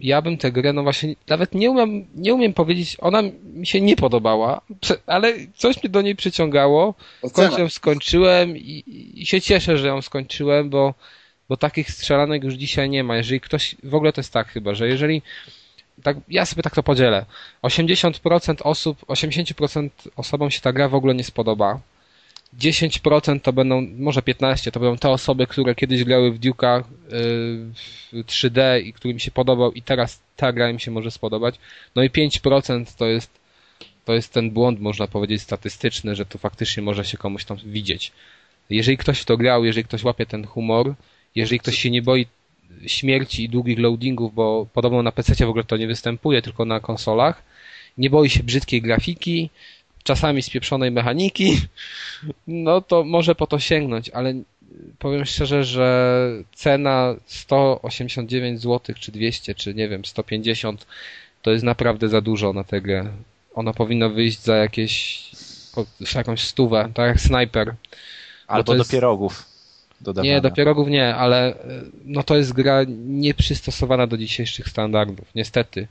ja bym tę grę, no właśnie, nawet nie umiem, nie umiem powiedzieć, ona mi się nie podobała, ale coś mnie do niej przyciągało. W końcu ją skończyłem i, i się cieszę, że ją skończyłem, bo, bo takich strzelanek już dzisiaj nie ma. Jeżeli ktoś, w ogóle to jest tak chyba, że jeżeli, tak, ja sobie tak to podzielę, 80% osób, 80% osobom się ta gra w ogóle nie spodoba. 10% to będą, może 15%, to będą te osoby, które kiedyś grały w Duke'a yy, w 3D i który mi się podobał i teraz ta gra im się może spodobać. No i 5% to jest, to jest ten błąd, można powiedzieć, statystyczny, że tu faktycznie może się komuś tam widzieć. Jeżeli ktoś w to grał, jeżeli ktoś łapie ten humor, jeżeli ktoś się nie boi śmierci i długich loadingów, bo podobno na PC w ogóle to nie występuje, tylko na konsolach, nie boi się brzydkiej grafiki, czasami spieprzonej mechaniki, no to może po to sięgnąć, ale powiem szczerze, że cena 189 zł, czy 200, czy nie wiem, 150 to jest naprawdę za dużo na tę grę. Ona powinna wyjść za jakieś za jakąś stówę, tak jak Sniper. Albo to do jest- pierogów dodawane. Nie, do pierogów nie, ale e, no to jest gra nieprzystosowana do dzisiejszych standardów, niestety.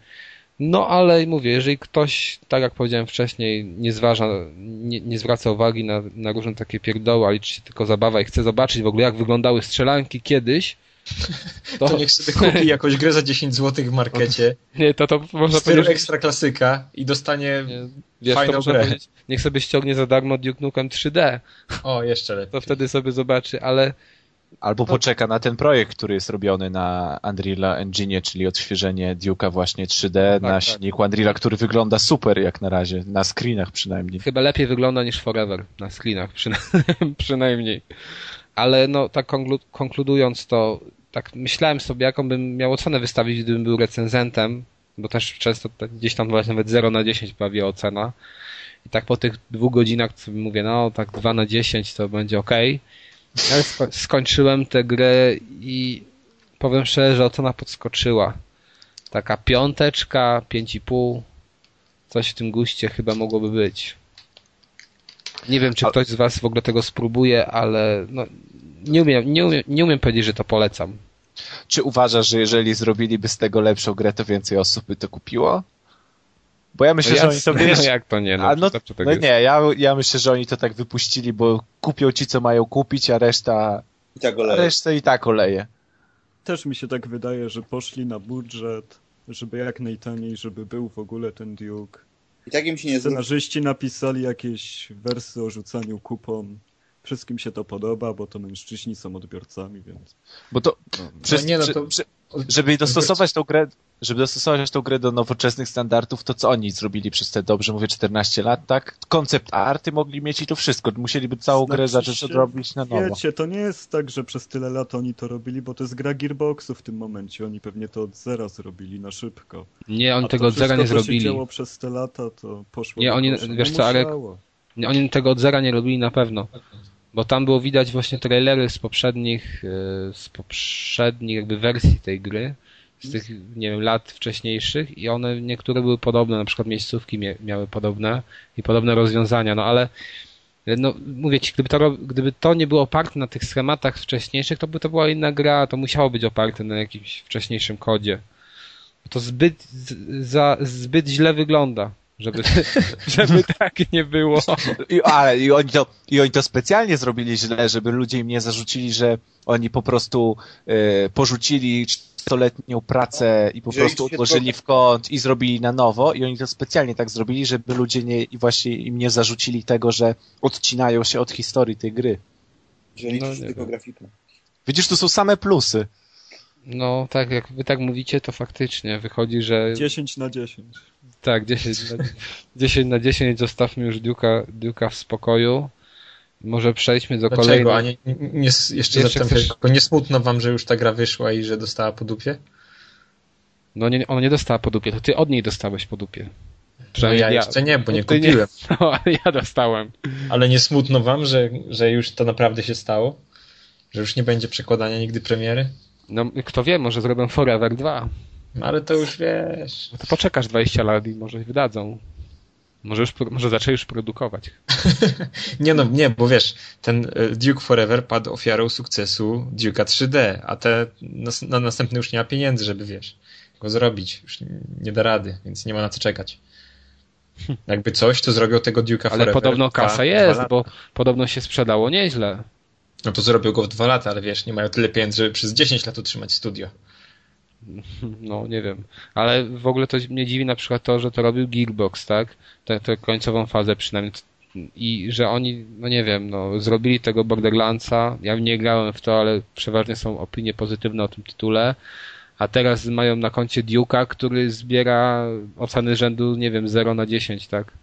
No ale mówię, jeżeli ktoś, tak jak powiedziałem wcześniej, nie zważa, nie, nie zwraca uwagi na, na różne takie pierdoły, a liczy się tylko zabawa i chce zobaczyć w ogóle jak wyglądały strzelanki kiedyś, to, To niech sobie kupi jakąś grę za 10 zł w markecie, nie, to, to można powiedzieć, ekstra klasyka i dostanie... nie, wiesz, fajną grę. niech sobie ściągnie za darmo Duke Nukem 3D, O, jeszcze lepiej. to wtedy sobie zobaczy, ale Albo poczeka na ten projekt, który jest robiony na Unreal Engine, czyli odświeżenie Duke'a właśnie 3D na tak. silniku Unreala, który wygląda super jak na razie, na screenach przynajmniej. Chyba lepiej wygląda niż Forever na screenach przyna przynajmniej. Ale no tak konklu konkludując to, tak myślałem sobie jaką bym miał ocenę wystawić, gdybym był recenzentem, bo też często tak gdzieś tam nawet 0 na 10 prawie ocena. I tak po tych dwóch godzinach sobie mówię, no tak 2 na 10 to będzie ok. Sko skończyłem tę grę i powiem szczerze, że ocena podskoczyła. taka piąteczka, pięć i pół. Coś w tym guście chyba mogłoby być. Nie wiem, czy ktoś z was w ogóle tego spróbuje, ale no, nie, umiem, nie, umiem, nie umiem powiedzieć, że to polecam. Czy uważasz, że jeżeli zrobiliby z tego lepszą grę, to więcej osób by to kupiło? Bo ja myślę, no, że ja, oni to no, wiesz, jak to nie? No, no, to, to no nie, ja, ja myślę, że oni to tak wypuścili, bo kupią ci, co mają kupić, a reszta, I tak oleje. reszta i tak oleje. Też mi się tak wydaje, że poszli na budżet, żeby jak najtaniej, żeby był w ogóle ten Duke. I tak im się nie. Scenarzyści napisali jakieś wersy o rzucaniu kupon. Wszystkim się to podoba, bo to mężczyźni są odbiorcami, więc... Bo to, No, przez, nie, no przy- to- przy- żeby dostosować tą grę, żeby dostosować tą grę do nowoczesnych standardów, to co oni zrobili przez te, dobrze mówię, 14 lat, tak? Koncept arty mogli mieć i to wszystko. Musieliby całą grę Znaczy zacząć się, odrobić na nowo. Wiecie, to nie jest tak, że przez tyle lat oni to robili, bo to jest gra Gearboxu w tym momencie. Oni pewnie to od zera zrobili na szybko. Nie, oni tego od zera nie się zrobili. działo przez te lata, to poszło Nie, oni- wiesz no co, Arek? Nie, Oni tego od zera nie robili na pewno. Bo tam było widać właśnie trailery z poprzednich, e, z poprzednich jakby wersji tej gry, z tych, nie wiem, lat wcześniejszych i one, niektóre były podobne, na przykład miejscówki mia miały podobne i podobne rozwiązania, no ale e, no, mówię ci, gdyby to, gdyby to nie było oparte na tych schematach wcześniejszych, to by to była inna gra, to musiało być oparte na jakimś wcześniejszym kodzie. To zbyt, za, zbyt źle wygląda, żeby, żeby tak nie było. I, ale i oni, to, I oni to specjalnie zrobili źle, żeby ludzie im nie zarzucili, że oni po prostu e, porzucili czteroletnią pracę i po prostu odłożyli w kąt i zrobili na nowo i oni to specjalnie tak zrobili, żeby ludzie nie, i właśnie im nie zarzucili tego, że odcinają się od historii tej gry. Że oni No, tylko grafikę. Widzisz, tu są same plusy. No, tak, jak wy tak mówicie, to faktycznie wychodzi, że 10 na 10. tak, 10 na 10, na 10 zostawmy już Duke'a, Duke'a w spokoju. Może przejdźmy do Dlaczego? kolejnej. A nie, nie, nie, jeszcze Jeszcze chcesz- tylko, nie smutno wam, że już ta gra wyszła i że dostała po dupie? No nie, ona nie dostała po dupie, to ty od niej dostałeś po dupie. No Przynajmniej ja jeszcze nie, bo nie Ty kupiłem. No, ale ja dostałem. Ale nie smutno wam, że, że już to naprawdę się stało? Że już nie będzie przekładania nigdy premiery? No, kto wie, może zrobią Forever 2. No ale to już wiesz. No to poczekasz 20 lat i może wydadzą. Może, już, może zaczęli już produkować. Nie no, nie, bo wiesz, ten e, Duke Forever padł ofiarą sukcesu Duke'a 3D, a te nas, na następny już nie ma pieniędzy, żeby wiesz, go zrobić. Już nie da rady, więc nie ma na co czekać. Jakby coś, to zrobią tego Duke'a Ale Forever. podobno w dwa- kasa jest, bo podobno się sprzedało nieźle. No to zrobią go w dwa lata, ale wiesz, nie mają tyle pieniędzy, żeby przez 10 lat utrzymać studio. No, nie wiem. Ale w ogóle to mnie dziwi na przykład to, że to robił Gearbox, tak? Tę, tę końcową fazę przynajmniej. I że oni, no nie wiem, no, zrobili tego Borderlandsa. Ja nie grałem w to, ale przeważnie są opinie pozytywne o tym tytule. A teraz mają na koncie Duke'a, który zbiera oceny rzędu, nie wiem, 0 na 10, tak?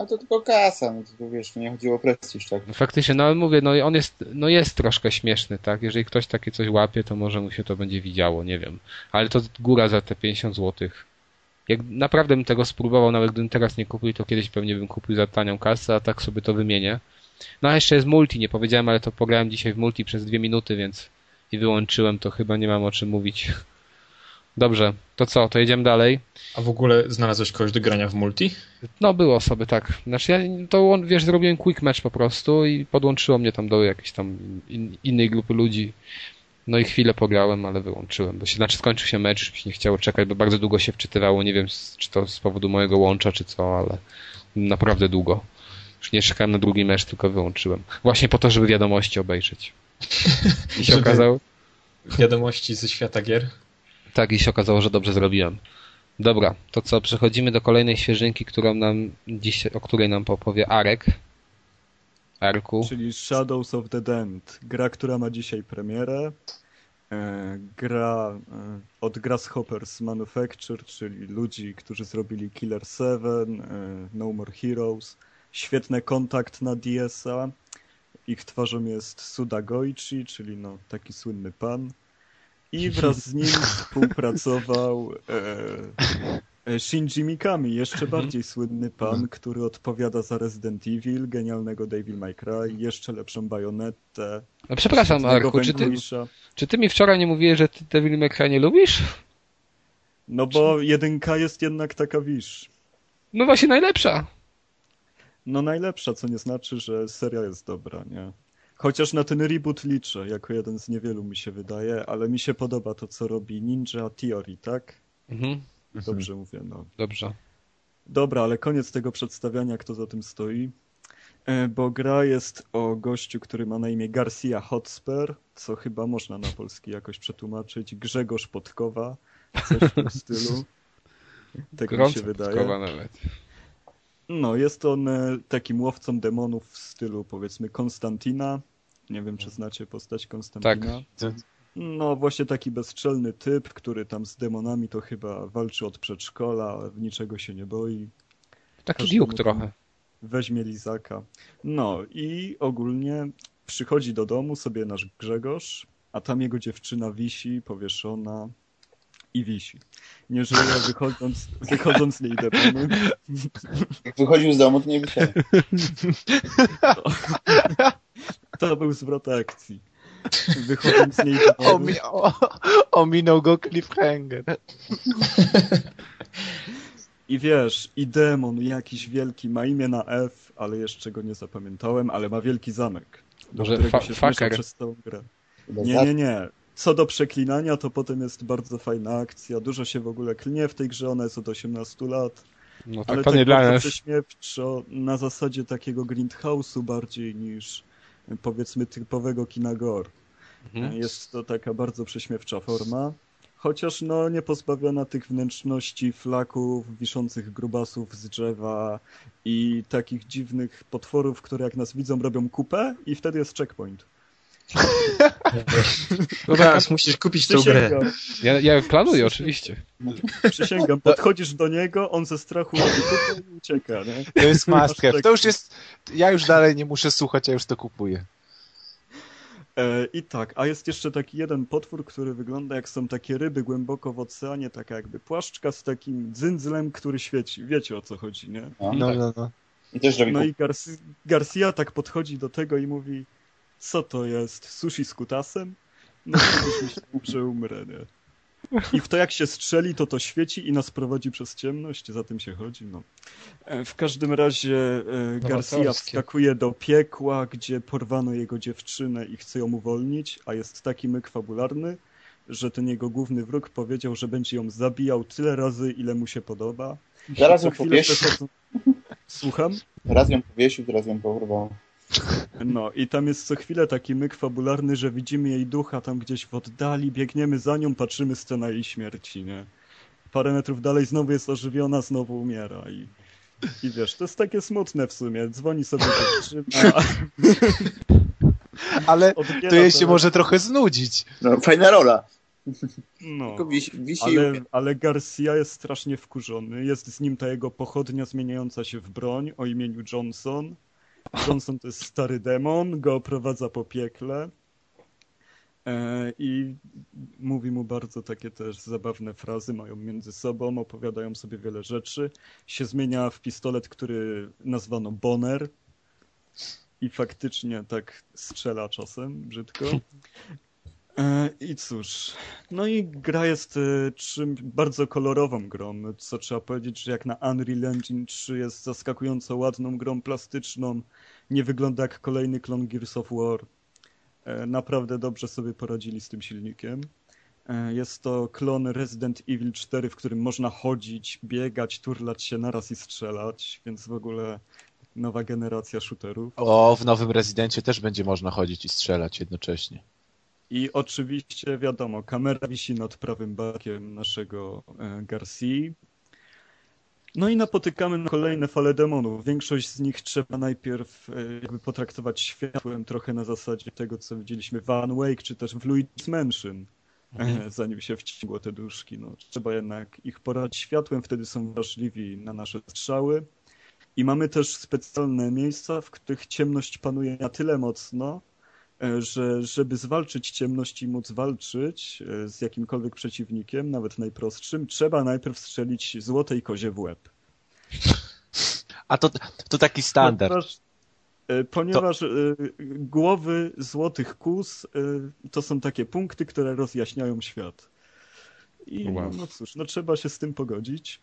A to tylko kasa, no to wiesz, nie chodziło o prestiż, tak? No Faktycznie, no ale mówię, no on jest, no jest troszkę śmieszny, tak? Jeżeli ktoś takie coś łapie, to może mu się to będzie widziało, nie wiem. Ale to góra za te 50 złotych. Jak naprawdę bym tego spróbował, nawet gdybym teraz nie kupił, to kiedyś pewnie bym kupił za tanią kasę, a tak sobie to wymienię. No a jeszcze jest multi, nie powiedziałem, ale to pograłem dzisiaj w multi przez dwie minuty, więc i wyłączyłem, to chyba nie mam o czym mówić. Dobrze, to co, to jedziemy dalej. A w ogóle znalazłeś kogoś do grania w multi? No było osoby, tak. Znaczy ja to on, wiesz, zrobiłem quick match po prostu i podłączyło mnie tam do jakiejś tam in, innej grupy ludzi. No i chwilę pograłem, ale wyłączyłem, bo się, znaczy skończył się mecz, już mi się nie chciało czekać, bo bardzo długo się wczytywało, nie wiem czy to z powodu mojego łącza, czy co, ale naprawdę długo. Już nie czekałem na drugi mecz, tylko wyłączyłem. Właśnie po to, żeby wiadomości obejrzeć. I się okazało, Wiadomości ze świata gier? Tak, i się okazało, że dobrze zrobiłem. Dobra, to co, przechodzimy do kolejnej świeżynki, którą nam dziś, o której nam opowie Arek. Arku. Czyli Shadows of the Damned. Gra, która ma dzisiaj premierę. E, gra e, od Grasshoppers Manufacture, czyli ludzi, którzy zrobili Killer 7, e, No More Heroes. Świetny kontakt na DS-a. Ich twarzą jest Suda Goichi, czyli no, taki słynny pan. I wraz z nim współpracował e, e, Shinji Mikami, jeszcze bardziej słynny pan, który odpowiada za Resident Evil, genialnego Devil May Cry, jeszcze lepszą bajonetę. No przepraszam, Arku, czy ty, czy ty mi wczoraj nie mówiłeś, że ty Devil May Cry nie lubisz? No bo jedynka jest jednak taka, wisz, No właśnie najlepsza. no najlepsza, co nie znaczy, że seria jest dobra, nie? Chociaż na ten reboot liczę, jako jeden z niewielu mi się wydaje, ale mi się podoba to, co robi Ninja Theory, tak? Mhm. Dobrze mówię, no. Dobrze. Dobra, ale koniec tego przedstawiania, kto za tym stoi. E, Bo gra jest o gościu, który ma na imię Garcia Hotspur, co chyba można na polski jakoś przetłumaczyć. Grzegorz Podkowa, coś w tym stylu. Tak mi Gorąco się wydaje. podkowa nawet. No, jest on e, takim łowcą demonów w stylu powiedzmy Konstantina. Nie wiem, czy znacie postać Konstantina. Tak. No, właśnie taki bezczelny typ, który tam z demonami to chyba walczy od przedszkola, w niczego się nie boi. Taki tam trochę. Weźmie lizaka. No i ogólnie przychodzi do domu sobie nasz Grzegorz, a tam jego dziewczyna wisi, powieszona i wisi. Nie żyje, wychodząc, wychodząc z niej demony. Jak wychodził z domu, to nie wisiał. To był zwrot akcji. Wychodząc z niej demony. Omi- o, ominął go cliffhanger. I wiesz, i demon jakiś wielki, ma imię na F, ale jeszcze go nie zapamiętałem, ale ma wielki zamek, do Może którego się przez całą grę. Nie, tak. nie, nie. Co do przeklinania, to potem jest bardzo fajna akcja. Dużo się w ogóle klnie w tej grze, ona jest od 18 lat. No Ale tak to nie tak dla nas. prześmiewczo, na zasadzie takiego grindhouse'u bardziej niż powiedzmy typowego kina gore. Mhm. Jest to taka bardzo prześmiewcza forma. Chociaż no nie pozbawiona tych wnętrzności, flaków, wiszących grubasów z drzewa i takich dziwnych potworów, które jak nas widzą robią kupę i wtedy jest checkpoint. No Teraz musisz kupić tą grę. Ja, ja planuję oczywiście. przysięgam, podchodzisz do niego, on ze strachu i ucieka, nie? To jest must have. tak- To już jest... Ja już dalej nie muszę słuchać, ja już to kupuję. E, I tak, a jest jeszcze taki jeden potwór, który wygląda jak są takie ryby głęboko w oceanie, taka jakby płaszczka z takim dzyndzlem, który świeci. Wiecie o co chodzi, nie? No. No, no, no. I też robi No no i Garci- Garcia tak podchodzi do tego i mówi, co to jest, sushi z kutasem? No że umrę, nie? I w to jak się strzeli, to to świeci i nas prowadzi przez ciemność, za tym się chodzi, no. E, W każdym razie e, Garcia wskakuje do piekła, gdzie porwano jego dziewczynę i chce ją uwolnić, a jest taki myk fabularny, że ten jego główny wróg powiedział, że będzie ją zabijał tyle razy, ile mu się podoba. Zaraz ją powiesił, przechodzą... Słucham? raz ją powiesił, teraz ją porwał. No i tam jest co chwilę taki myk fabularny, że widzimy jej ducha tam gdzieś w oddali, biegniemy za nią, patrzymy scena jej śmierci, nie? Parę metrów dalej znowu jest ożywiona, znowu umiera i, i wiesz, to jest takie smutne w sumie. Dzwoni sobie dziewczyna, Ale to jej się może trochę znudzić. No, fajna rola. No, wisi ale, ale Garcia jest strasznie wkurzony. Jest z nim ta jego pochodnia zmieniająca się w broń o imieniu Johnson. Johnson to jest stary demon, go oprowadza po piekle. E, I mówi mu bardzo takie też zabawne frazy, mają między sobą, opowiadają sobie wiele rzeczy. Się zmienia w pistolet, który nazwano Bonner. I faktycznie tak strzela czasem, brzydko. E, I cóż, no i gra jest e, czym bardzo kolorową grą, co trzeba powiedzieć, że jak na Unreal Engine 3 jest zaskakująco ładną grą plastyczną, nie wygląda jak kolejny klon Gears of War. E, Naprawdę dobrze sobie poradzili z tym silnikiem. E, Jest to klon Resident Evil 4, w którym można chodzić, biegać, turlać się naraz i strzelać, więc w ogóle nowa generacja shooterów. O, w nowym Rezydencie też będzie można chodzić i strzelać jednocześnie. I oczywiście wiadomo, kamera wisi nad prawym barkiem naszego e, Garcia. No i napotykamy na kolejne fale demonów. Większość z nich trzeba najpierw e, jakby potraktować światłem, trochę na zasadzie tego, co widzieliśmy w Alan Wake, czy też w Luigi's Mansion, e, zanim się wciągło te duszki. No, trzeba jednak ich porać światłem, wtedy są wrażliwi na nasze strzały. I mamy też specjalne miejsca, w których ciemność panuje na tyle mocno, że żeby zwalczyć ciemność i móc walczyć e, z jakimkolwiek przeciwnikiem, nawet najprostszym, trzeba najpierw strzelić złotej kozie w łeb. A to, to taki standard. Ponieważ, e, ponieważ e, głowy złotych kus e, to są takie punkty, które rozjaśniają świat. I Wow. no, cóż, no trzeba się z tym pogodzić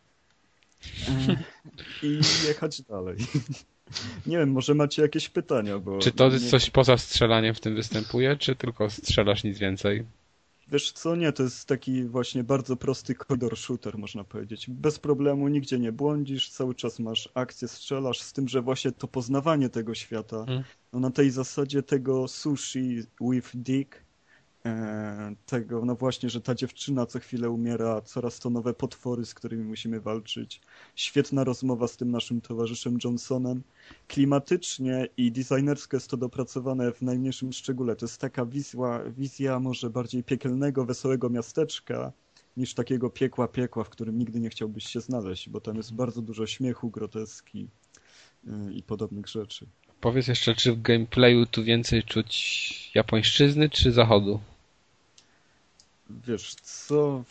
e, i jechać dalej. Nie wiem, może macie jakieś pytania, bo... Czy to nie- coś poza strzelaniem w tym występuje, czy tylko strzelasz nic więcej? Wiesz co, nie, to jest taki właśnie bardzo prosty corridor shooter, można powiedzieć. Bez problemu, nigdzie nie błądzisz, cały czas masz akcję, strzelasz, z tym, że właśnie to poznawanie tego świata, Mhm. no na tej zasadzie tego sushi with dick, tego, no właśnie, że ta dziewczyna co chwilę umiera, coraz to nowe potwory, z którymi musimy walczyć. Świetna rozmowa z tym naszym towarzyszem Johnsonem. Klimatycznie i designersko jest to dopracowane w najmniejszym szczególe. To jest taka wizja, wizja może bardziej piekielnego, wesołego miasteczka, niż takiego piekła piekła, w którym nigdy nie chciałbyś się znaleźć, bo tam jest bardzo dużo śmiechu, groteski y, i podobnych rzeczy. Powiedz jeszcze, czy w gameplayu tu więcej czuć japońszczyzny, czy zachodu? Wiesz co,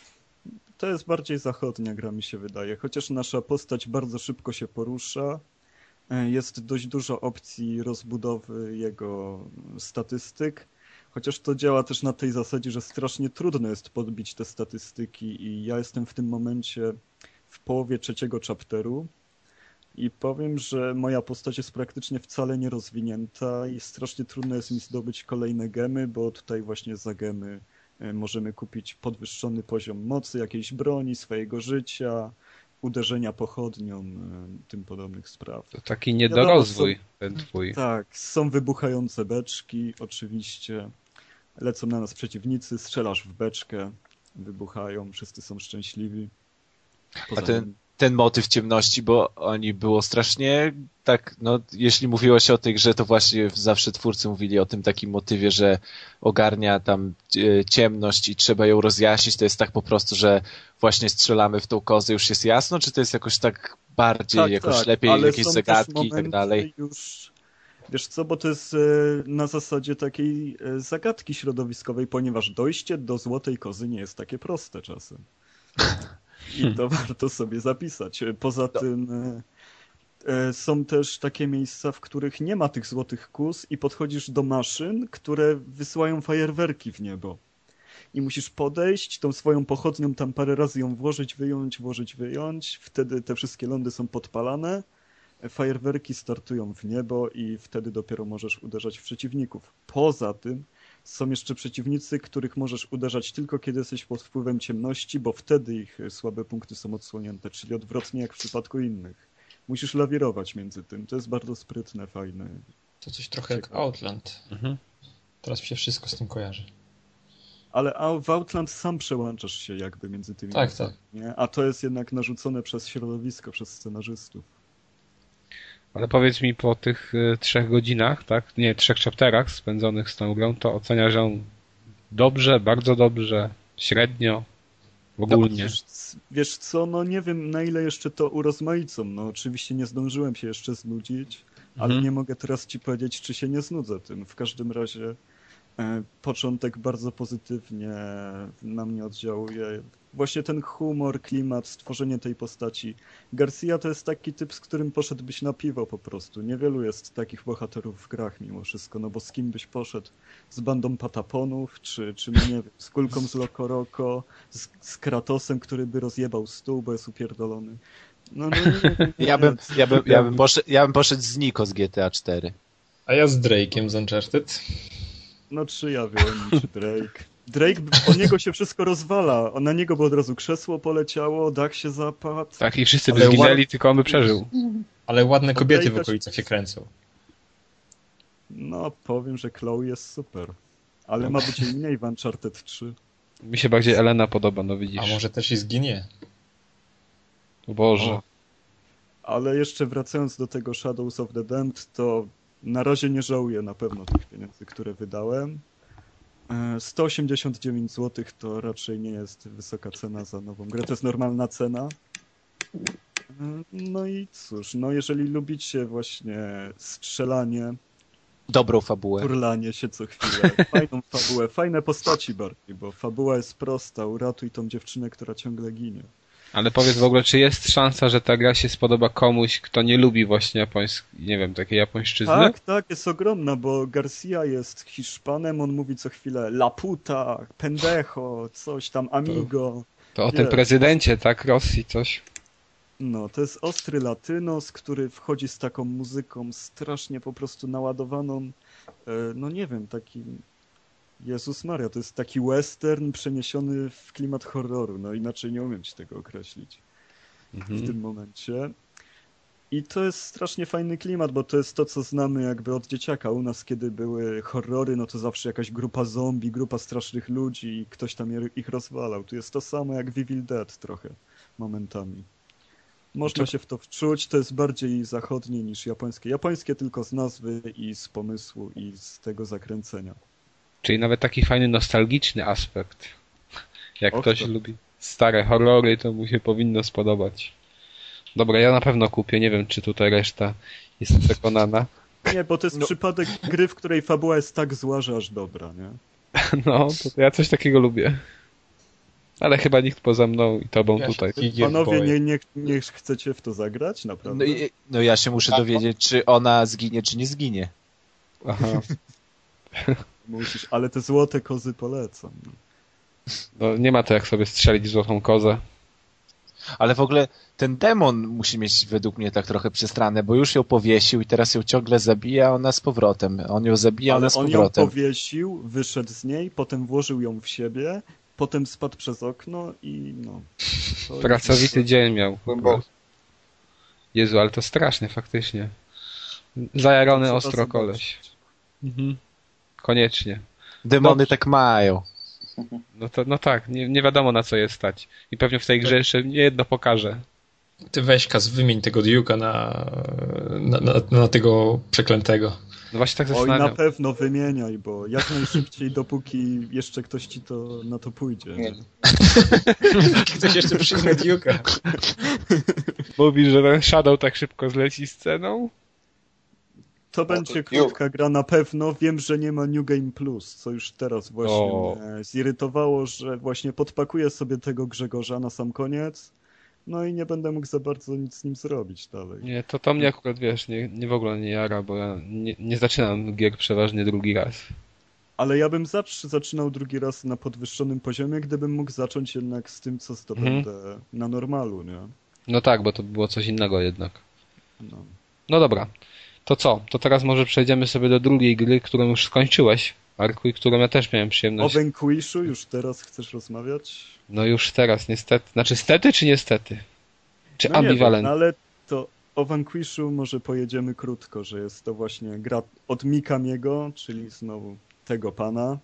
to jest bardziej zachodnia gra mi się wydaje, chociaż nasza postać bardzo szybko się porusza, e, jest dość dużo opcji rozbudowy jego statystyk, chociaż to działa też na tej zasadzie, że strasznie trudno jest podbić te statystyki i ja jestem w tym momencie w połowie trzeciego chapteru. I powiem, że moja postać jest praktycznie wcale nie rozwinięta i strasznie trudno jest mi zdobyć kolejne gemy, bo tutaj właśnie za gemy możemy kupić podwyższony poziom mocy, jakiejś broni, swojego życia, uderzenia pochodnią, e, tym podobnych spraw. To taki niedorozwój ten twój. Tak, są wybuchające beczki, oczywiście. Lecą na nas przeciwnicy, strzelasz w beczkę, wybuchają, wszyscy są szczęśliwi. Poza A ten- ten motyw ciemności, bo oni było strasznie tak, no jeśli mówiło się o tej grze, to właśnie zawsze twórcy mówili o tym takim motywie, że ogarnia tam e, ciemność i trzeba ją rozjaśnić, to jest tak po prostu, że właśnie strzelamy w tą kozę, już jest jasno, czy to jest jakoś tak bardziej, jakoś lepiej, ale jakieś zagadki i tak dalej? Już, wiesz co, bo to jest e, na zasadzie takiej e, zagadki środowiskowej, ponieważ dojście do złotej kozy nie jest takie proste czasem. I to warto sobie zapisać. Poza tym e, e, są też takie miejsca, w których nie ma tych złotych kóz i podchodzisz do maszyn, które wysyłają fajerwerki w niebo. I musisz podejść, tą swoją pochodnią tam parę razy ją włożyć, wyjąć, włożyć, wyjąć. Wtedy te wszystkie lądy są podpalane fajerwerki startują w niebo i wtedy dopiero możesz uderzać w przeciwników. Poza tym są jeszcze przeciwnicy, których możesz uderzać tylko kiedy jesteś pod wpływem ciemności, bo wtedy ich słabe punkty są odsłonięte, czyli odwrotnie jak w przypadku innych. Musisz lawirować między tym. To jest bardzo sprytne, fajne. To coś trochę jak Ciekawe. Outland. Mhm. Teraz mi się wszystko z tym kojarzy. Ale w Outland sam przełączasz się jakby między tymi. Tak, miejscami, tak. Nie? A to jest jednak narzucone przez środowisko, przez scenarzystów. Ale powiedz mi po tych y, trzech godzinach, tak? Nie, trzech chapterach spędzonych z tą grą, to oceniasz ją dobrze, bardzo dobrze, średnio, ogólnie. Wiesz, wiesz co, no nie wiem na ile jeszcze to urozmaicą. No oczywiście nie zdążyłem się jeszcze znudzić, ale Mhm. nie mogę teraz ci powiedzieć, czy się nie znudzę tym. W każdym razie e, początek bardzo pozytywnie na mnie oddziałuje. Właśnie ten humor, klimat, stworzenie tej postaci. Garcia to jest taki typ, z którym poszedłbyś na piwo po prostu. Niewielu jest takich bohaterów w grach mimo wszystko, no bo z kim byś poszedł? Z bandą pataponów, czy, czy nie wiem, z kulką z Lokoroko, z, z Kratosem, który by rozjebał stół, bo jest upierdolony. No, no, nie, nie, nie, Ja bym, ja bym, ja bym, poszedł, ja bym poszedł z Niko z GTA 4. A ja z Drake'iem z Uncharted. No czy ja wiem, czy Drake. Drake, o niego się wszystko rozwala. Na niego by od razu krzesło poleciało, dach się zapadł. Tak, i wszyscy by zginęli, tylko on by przeżył. Ale ładne Od kobiety w okolicach się kręcą. No, powiem, że Chloe jest super. Ale ma być mniej w Uncharted 3. Mi się bardziej Elena podoba, no widzisz. A może też i zginie. O Boże. O. Ale jeszcze wracając do tego Shadows of the Damned, to na razie nie żałuję na pewno tych pieniędzy, które wydałem. E, 189 zł to raczej nie jest wysoka cena za nową grę, to jest normalna cena. E, No i cóż, no jeżeli lubicie właśnie strzelanie, Dobrą fabułę. turlanie się co chwilę, fajną fabułę, fajne postaci bardziej, bo fabuła jest prosta, uratuj tą dziewczynę, która ciągle ginie. Ale powiedz w ogóle, czy jest szansa, że ta gra się spodoba komuś, kto nie lubi właśnie japońskiej, nie wiem, takiej japońszczyzny? Tak, tak, jest ogromna, bo Garcia jest Hiszpanem, on mówi co chwilę la puta, pendejo, coś tam, amigo. To o tym prezydencie, tak, Rosji coś. No, to jest ostry latynos, który wchodzi z taką muzyką strasznie po prostu naładowaną. e, No nie wiem, taki. Jezus Maria, to jest taki western przeniesiony w klimat horroru. No inaczej nie umiem ci tego określić w Mhm. tym momencie. I to jest strasznie fajny klimat, bo to jest to, co znamy jakby od dzieciaka. U nas, kiedy były horrory, no to zawsze jakaś grupa zombie, grupa strasznych ludzi i ktoś tam ich rozwalał. Tu jest to samo jak w Evil Dead trochę momentami. Można się w to wczuć, to jest bardziej zachodnie niż japońskie. Japońskie tylko z nazwy i z pomysłu i z tego zakręcenia. Czyli nawet taki fajny, nostalgiczny aspekt. Jak Och, ktoś to- lubi stare horrory, to mu się powinno spodobać. Dobra, ja na pewno kupię. Nie wiem, czy tutaj reszta jest przekonana. Nie, bo to jest przypadek gry, w której fabuła jest tak zła, że aż dobra, nie? No, to ja coś takiego lubię. Ale chyba nikt poza mną i tobą Ja tutaj. Panowie, nie, nie, nie chcecie w to zagrać? Naprawdę? No, i, no ja się muszę dowiedzieć, czy ona zginie, czy nie zginie. Aha. Musisz, ale te złote kozy polecam. no. No, nie ma to jak sobie strzelić złotą kozę. Ale w ogóle ten demon musi mieć według mnie tak trochę przestranę, bo już ją powiesił i teraz ją ciągle zabija, a ona z powrotem. On ją zabija, Ale ona z on ją powrotem. powiesił, wyszedł z niej, potem włożył ją w siebie, potem spadł przez okno i no. To jest- Pracowity dzień miał. Głęboko. Jezu, ale to straszne faktycznie. Zajarony ostro koleś. Mhm. Koniecznie. Demony Dobrze. tak mają. No to no tak, nie, nie wiadomo na co jest stać. I pewnie w tej grze jeszcze nie jedno pokaże. Ty weź Kas, wymień tego Duke'a na, na, na, na tego przeklętego. No właśnie tak Oj, na zastanawiam. pewno wymieniaj, bo jak najszybciej, dopóki jeszcze ktoś ci to na to pójdzie. Nie. Ktoś jeszcze przyjmie Duke'a. Mówisz, że ten Shadow tak szybko zleci sceną? To będzie krótka gra na pewno. Wiem, że nie ma New Game Plus, co już teraz właśnie O. mnie zirytowało, że właśnie podpakuję sobie tego Grzegorza na sam koniec. No i nie będę mógł za bardzo nic z nim zrobić dalej. Nie, to to mnie akurat, wiesz, nie, nie w ogóle nie jara, bo ja nie, nie zaczynam gier przeważnie drugi raz. Ale ja bym zawsze zaczynał drugi raz na podwyższonym poziomie, gdybym mógł zacząć jednak z tym, co zdobędę na normalu, nie? No tak, bo to było coś innego jednak. No. No dobra, to co? To teraz może przejdziemy sobie do drugiej gry, którą już skończyłeś, Arku, i którą ja też miałem O przyjemność. Vanquishu już teraz chcesz rozmawiać? No już teraz, niestety. Znaczy, stety czy niestety? Czy No nie wiem, ambivalent? no ale to o Vanquishu może pojedziemy krótko, że jest to właśnie gra od Mikamiego, czyli znowu tego pana,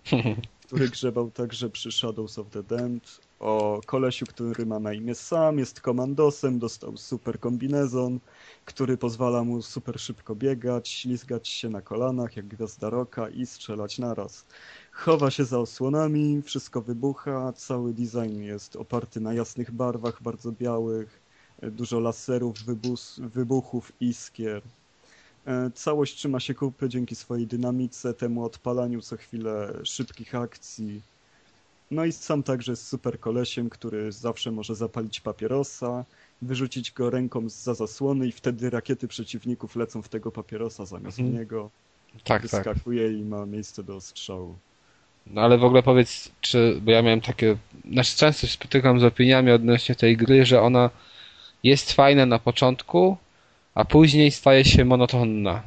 który grzebał także przy Shadows of the Damned, o kolesiu, który ma na imię Sam, jest komandosem, dostał super kombinezon, który pozwala mu super szybko biegać, ślizgać się na kolanach jak gwiazda roka i strzelać naraz. Chowa się za osłonami, wszystko wybucha, cały design jest oparty na jasnych barwach, bardzo białych, dużo laserów, wybuchów, iskier. E, Całość trzyma się kupy dzięki swojej dynamice, temu odpalaniu co chwilę szybkich akcji. No i sam także jest super kolesiem, który zawsze może zapalić papierosa, wyrzucić go ręką za zasłony i wtedy rakiety przeciwników lecą w tego papierosa zamiast Mhm. niego. tak, tak. Wyskakuje i ma miejsce do strzału. No ale w ogóle powiedz, czy, bo ja miałem takie, znaczy często się spotykam z opiniami odnośnie tej gry, że ona jest fajna na początku, a później staje się monotonna.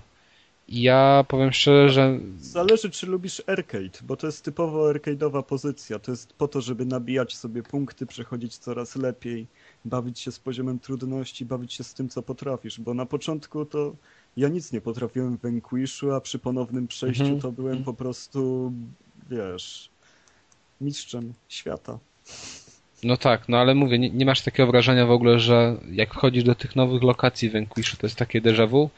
Ja powiem szczerze, że Zależy, czy lubisz arcade, bo to jest typowo arcade'owa pozycja. To jest po to, żeby nabijać sobie punkty, przechodzić coraz lepiej, bawić się z poziomem trudności, bawić się z tym, co potrafisz, bo na początku to ja nic nie potrafiłem w Vanquishu, a przy ponownym przejściu Mhm. to byłem po prostu, wiesz, mistrzem świata. no tak, no ale mówię, nie, nie masz takiego wrażenia w ogóle, że jak wchodzisz do tych nowych lokacji w Vanquishu, to jest takie déjà vu,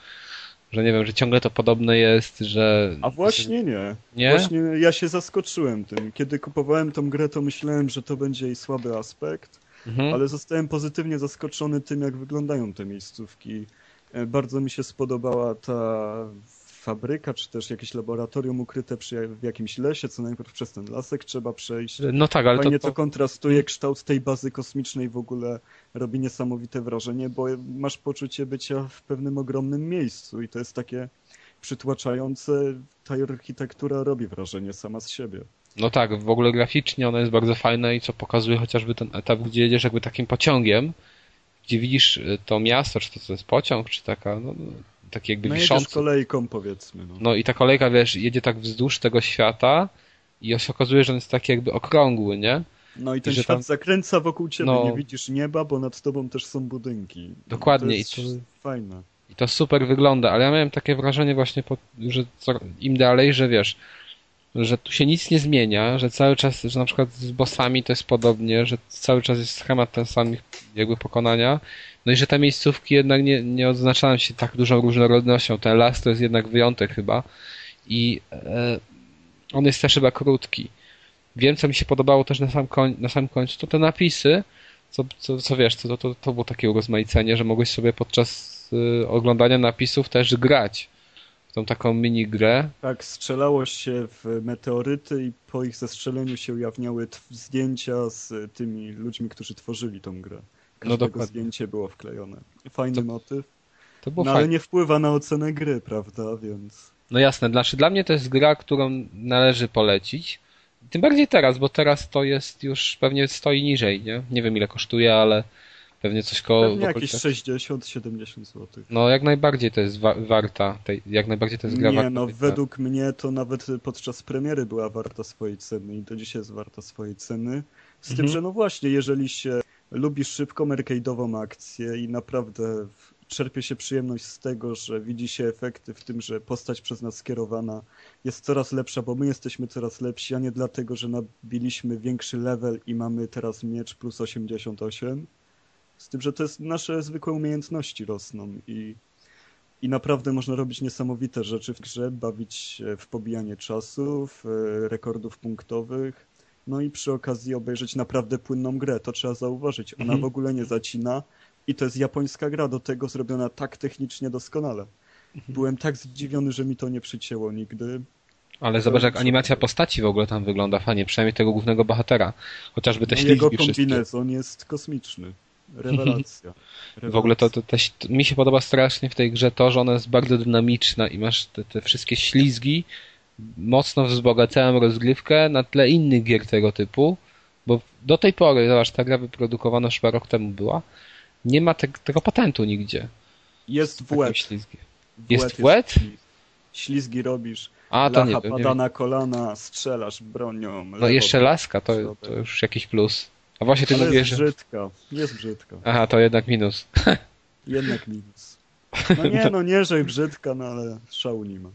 że nie wiem, że ciągle to podobne jest, że... A właśnie nie. Nie? Właśnie ja się zaskoczyłem tym. Kiedy kupowałem tą grę, to myślałem, że to będzie jej słaby aspekt, Mhm. ale zostałem pozytywnie zaskoczony tym, jak wyglądają te miejscówki. E, Bardzo mi się spodobała ta fabryka, czy też jakieś laboratorium ukryte przy, w jakimś lesie, co najpierw przez ten lasek trzeba przejść. No tak, ale Fajnie to, to to, kontrastuje, kształt tej bazy kosmicznej w ogóle robi niesamowite wrażenie, bo masz poczucie bycia w pewnym ogromnym miejscu i to jest takie przytłaczające. Ta architektura robi wrażenie sama z siebie. No tak, w ogóle graficznie ona jest bardzo fajna i co pokazuje chociażby ten etap, gdzie jedziesz jakby takim pociągiem, gdzie widzisz y, to miasto, czy to, to jest pociąg, czy taka, no, taki jakby No wiszący. kolejką powiedzmy. No. No i ta kolejka, wiesz, jedzie tak wzdłuż tego świata i się okazuje, że on jest taki jakby okrągły, nie? No i ten że świat tam- zakręca wokół ciebie, No. nie widzisz nieba, bo nad tobą też są budynki. Dokładnie, To i to- fajne. I to super wygląda, ale ja miałem takie wrażenie właśnie, po, że im dalej, że wiesz, że tu się nic nie zmienia, że cały czas, że na przykład z bossami to jest podobnie, że cały czas jest schemat ten sam jakby pokonania, no i że te miejscówki jednak nie, nie odznaczają się tak dużą różnorodnością. Ten las to jest jednak wyjątek chyba i e, on jest też chyba krótki. Wiem, co mi się podobało też na sam, koń, na samym końcu, to te napisy, co, co, co wiesz, to, to, to było takie urozmaicenie, że mogłeś sobie podczas y, oglądania napisów też grać w tą taką mini grę. Tak, strzelało się w meteoryty i po ich zestrzeleniu się ujawniały zdjęcia z tymi ludźmi, którzy tworzyli tą grę. Każdego dokładnie. zdjęcie było wklejone. Fajny To- motyw. To było No ale nie wpływa na ocenę gry, prawda? Więc No jasne, znaczy dla mnie to jest gra, którą należy polecić. Tym bardziej teraz, bo teraz to jest już pewnie stoi niżej, nie? Nie wiem ile kosztuje, ale pewnie coś koło... pewnie jakieś okolicach- 60-70 zł. No jak najbardziej to jest wa- warta, tej, jak najbardziej to jest gra Nie, warta. no ceny. według mnie to nawet podczas premiery była warta swojej ceny i do dzisiaj jest warta swojej ceny. Z tym, Mhm. że no właśnie, jeżeli się lubi szybką arcade'ową akcję i naprawdę czerpie się przyjemność z tego, że widzi się efekty w tym, że postać przez nas skierowana jest coraz lepsza, bo my jesteśmy coraz lepsi, a nie dlatego, że nabiliśmy większy level i mamy teraz miecz plus 88. Z tym, że to jest nasze zwykłe umiejętności rosną i i naprawdę można robić niesamowite rzeczy w grze, bawić się w pobijanie czasów, e, rekordów punktowych, no i przy okazji obejrzeć naprawdę płynną grę. To trzeba zauważyć. Ona Mhm. w ogóle nie zacina i to jest japońska gra, do tego zrobiona tak technicznie doskonale. Mhm. Byłem tak zdziwiony, że mi to nie przycięło nigdy. Ale zobacz jak animacja postaci w ogóle tam wygląda fajnie, przynajmniej tego głównego bohatera. Chociażby te No, ślizgi jego wszystkie. kombinezon jest kosmiczny. Rewelacja. W ogóle to, to, to, to mi się podoba strasznie w tej grze to, że ona jest bardzo dynamiczna i masz te, te wszystkie ślizgi, mocno wzbogacają rozgrywkę na tle innych gier tego typu, bo do tej pory, zobacz, ta gra wyprodukowana już chyba rok temu była, nie ma te, tego patentu nigdzie. Jest w łeb. ślizgi. W Jest w łeb? ślizg. Ślizgi robisz, A, to nie lacha. Nie pada wiem. na kolana, strzelasz bronią. No lewo, jeszcze laska, to, to już jakiś plus. A właśnie ty mówisz, jest że... brzydka, jest brzydka. Aha, to jednak minus. Jednak minus. No nie, no nie, że brzydka, no ale szału nie ma.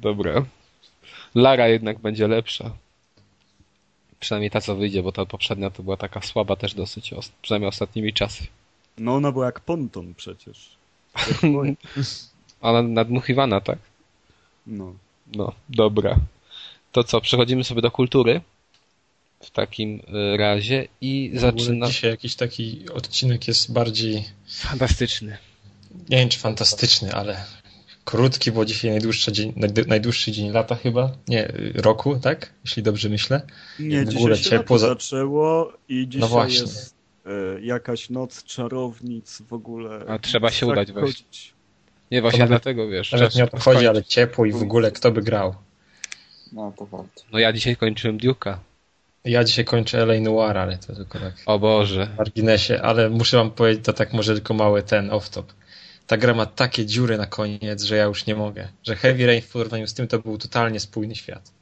Dobra. Lara jednak będzie lepsza. Przynajmniej ta, co wyjdzie, bo ta poprzednia to była taka słaba też dosyć, os- przynajmniej ostatnimi czasy. No ona była jak ponton przecież. Jak. Ona nadmuchiwana, tak? No. No, dobra. To co, przechodzimy sobie do kultury w takim y, razie i zaczyna... Dzisiaj jakiś taki odcinek jest bardziej, Fantastyczny. nie wiem czy fantastyczny, ale krótki, bo dzisiaj najdłuższy dzień, najd- najdłuższy dzień lata chyba, nie, y, roku, tak? Jeśli dobrze myślę. Nie, W dzisiaj ogóle się ciepło za- zaczęło i dzisiaj właśnie. jest e, jakaś noc czarownic w ogóle. A trzeba się Tak udać właśnie. chodzić. Nie, właśnie nawet- dlatego, wiesz... Nawet nie o to chodzi, ale ciepło i w ogóle kto by grał. No to warto. No ja dzisiaj kończyłem Duke'a. Ja dzisiaj kończę LA Noir, ale to tylko tak O Boże. w marginesie, ale muszę wam powiedzieć, to tak może tylko mały ten off-top. Ta gra ma takie dziury na koniec, że ja już nie mogę. Że Heavy Rain w porównaniu z tym to był totalnie spójny świat.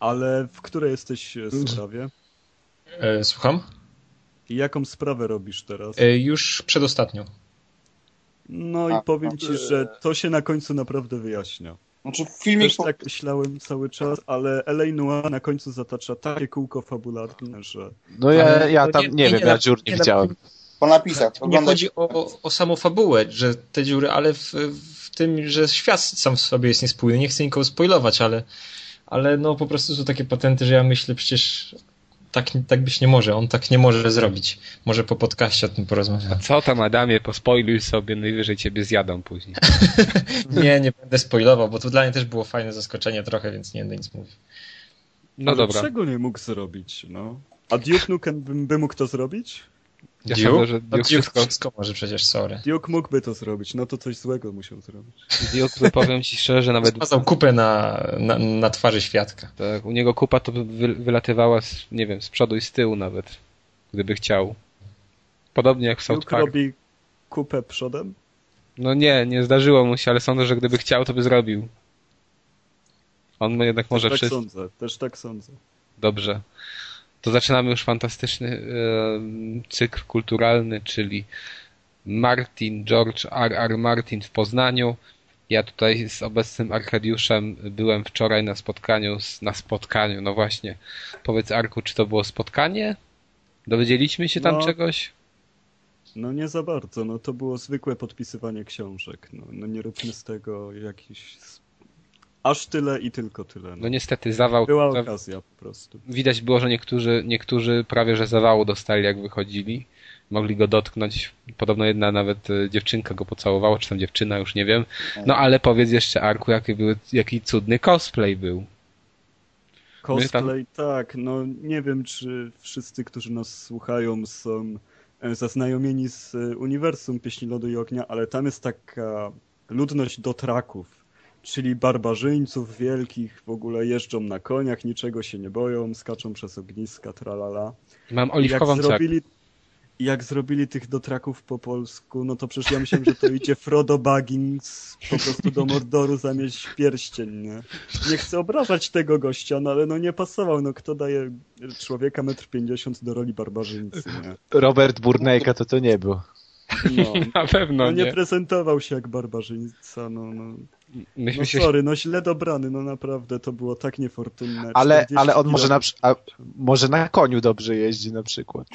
Ale w której jesteś e, sprawie? E, słucham? I jaką sprawę robisz teraz? E, już przedostatnią. No i A, powiem no, ci, że to się na końcu naprawdę wyjaśnia. Znaczy filmik Też tak myślałem cały czas, ale LA Noir na końcu zatacza takie kółko fabularne, że No ja, ja tam nie- nie, nie wiem, na- ja dziur nie nie na- widziałem. Po napisach. Nie Oglądać- chodzi o, o samą fabułę, że te dziury, ale w, w tym, że świat sam w sobie jest niespójny. Nie chcę nikogo spoilować, ale, ale no po prostu są takie patenty, że ja myślę przecież tak, tak być nie może. On tak nie może zrobić. Może po podcaście o tym porozmawiamy. Co tam, Adamie, pospoiluj sobie, najwyżej ciebie zjadą później. Nie, nie będę spoilował, bo to dla mnie też było fajne zaskoczenie trochę, więc nie będę nic mówił. No ale dobra. czego nie mógł zrobić, no? A Duke Nukem by, by mógł to zrobić? Ja Duke? sądzę, że No, Duke Duke wszystko, wszystko może przecież, sorry. Duke mógłby to zrobić, no to coś złego musiał zrobić. Duke powiem ci szczerze, że nawet Zmazał kupę na, na, na twarzy świadka. tak, u niego kupa to by wy, wylatywała, z, nie wiem, z przodu i z tyłu nawet, gdyby chciał. Podobnie jak w South Duke Park. robi kupę przodem? No nie, nie zdarzyło mu się, ale sądzę, że gdyby chciał, to by zrobił. On jednak może tak wszystko. sądzę, też tak sądzę. Dobrze. To zaczynamy już fantastyczny e, cykl kulturalny, czyli Martin, George R. R. Martin w Poznaniu. Ja tutaj z obecnym Arkadiuszem byłem wczoraj na spotkaniu, z, na spotkaniu, no właśnie. Powiedz Arku, czy to było spotkanie? Dowiedzieliśmy się tam No. czegoś? No nie za bardzo, no to było zwykłe podpisywanie książek. No, no nie róbmy z tego jakiś... Aż tyle i tylko tyle. No No. niestety zawał. Była okazja po prostu. Widać było, że niektórzy, niektórzy prawie że zawału dostali jak wychodzili. Mogli go dotknąć. Podobno jedna nawet e, dziewczynka go pocałowała, czy tam dziewczyna, już nie wiem. No ale powiedz jeszcze Arku, jaki, był, jaki cudny cosplay był. Cosplay, tak, no nie wiem, czy wszyscy, którzy nas słuchają są e, zaznajomieni z e, uniwersum Pieśni Lodu i Ognia, ale tam jest taka ludność dotraków, czyli barbarzyńców wielkich, w ogóle jeżdżą na koniach, niczego się nie boją, skaczą przez ogniska, tralala. Mam I jak oliwkową zrobili, jak zrobili tych dotraków po polsku, no to przecież ja myślałem, że to idzie Frodo Baggins po prostu do Mordoru zamieść pierścień, nie? Nie chcę obrażać tego gościa, no ale no nie pasował, no kto daje człowieka 1,50 m do roli barbarzyńcy, nie? Robert Burnejka to to nie był. No, Na pewno no nie nie. prezentował się jak barbarzyńca, no, no. Myśmy No się... sorry, no źle dobrany, no naprawdę, to było tak niefortunne. Ale, 40 ale on może na, a, może na koniu dobrze jeździ na przykład.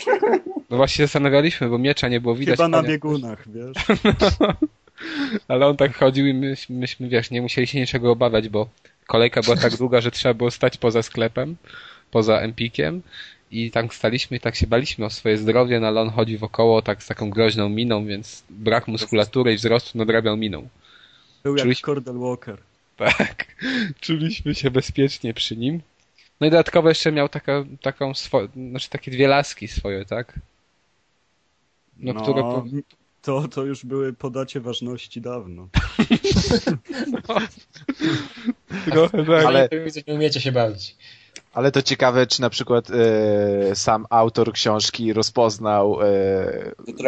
No właśnie zastanawialiśmy, bo miecza nie było widać. Chyba na biegunach, wiesz? Ale on tak chodził i myśmy, myśmy, wiesz, nie musieli się niczego obawiać, bo kolejka była tak długa, że trzeba było stać poza sklepem, poza Empikiem i tam staliśmy i tak się baliśmy o swoje zdrowie, no ale on chodzi wokoło tak z taką groźną miną, więc brak muskulatury i wzrostu nadrabiał miną. Był jak Czuliśmy- Cordell Walker. Tak, czuliśmy się bezpiecznie przy nim. No i dodatkowo jeszcze miał taka, taką swo- znaczy takie dwie laski swoje, tak? No, które... Po... to, to już były podacie ważności dawno. Trochę tak. Ale- nie umiecie się bawić. Ale to ciekawe, czy na przykład e, sam autor książki rozpoznał e,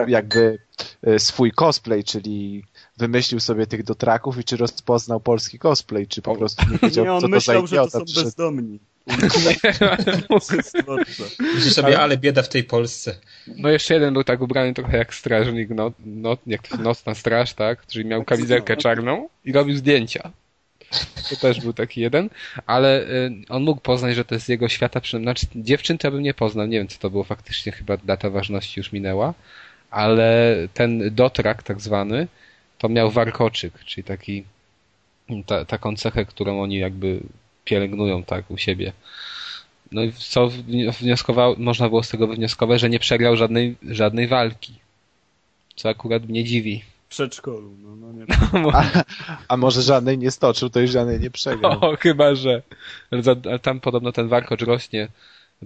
jakby e, swój cosplay, czyli wymyślił sobie tych dotraków i czy rozpoznał polski cosplay, czy po prostu nie wiedział, Nie, on co to za myślał, że to idiota są przyszedł. bezdomni. Myślę sobie, ale bieda w tej Polsce. No jeszcze jeden był tak ubrany trochę jak strażnik, no, no, jak nocna straż, tak? Czyli miał kamizelkę czarną i robił zdjęcia. To też był taki jeden, ale y, on mógł poznać, że to jest jego świata, przy... znaczy dziewczyn to ja bym nie poznał, nie wiem co to było faktycznie, chyba data ważności już minęła, ale ten dotrak tak zwany, to miał warkoczyk, czyli taki, ta, taką cechę, którą oni jakby pielęgnują tak u siebie. No i co wnioskował, można było z tego wywnioskować, że nie przegrał żadnej, żadnej walki. Co akurat mnie dziwi. W przedszkolu. No, no nie. A, a może żadnej nie stoczył, to już żadnej nie przegrał. O, chyba, że. Ale tam podobno ten warkocz rośnie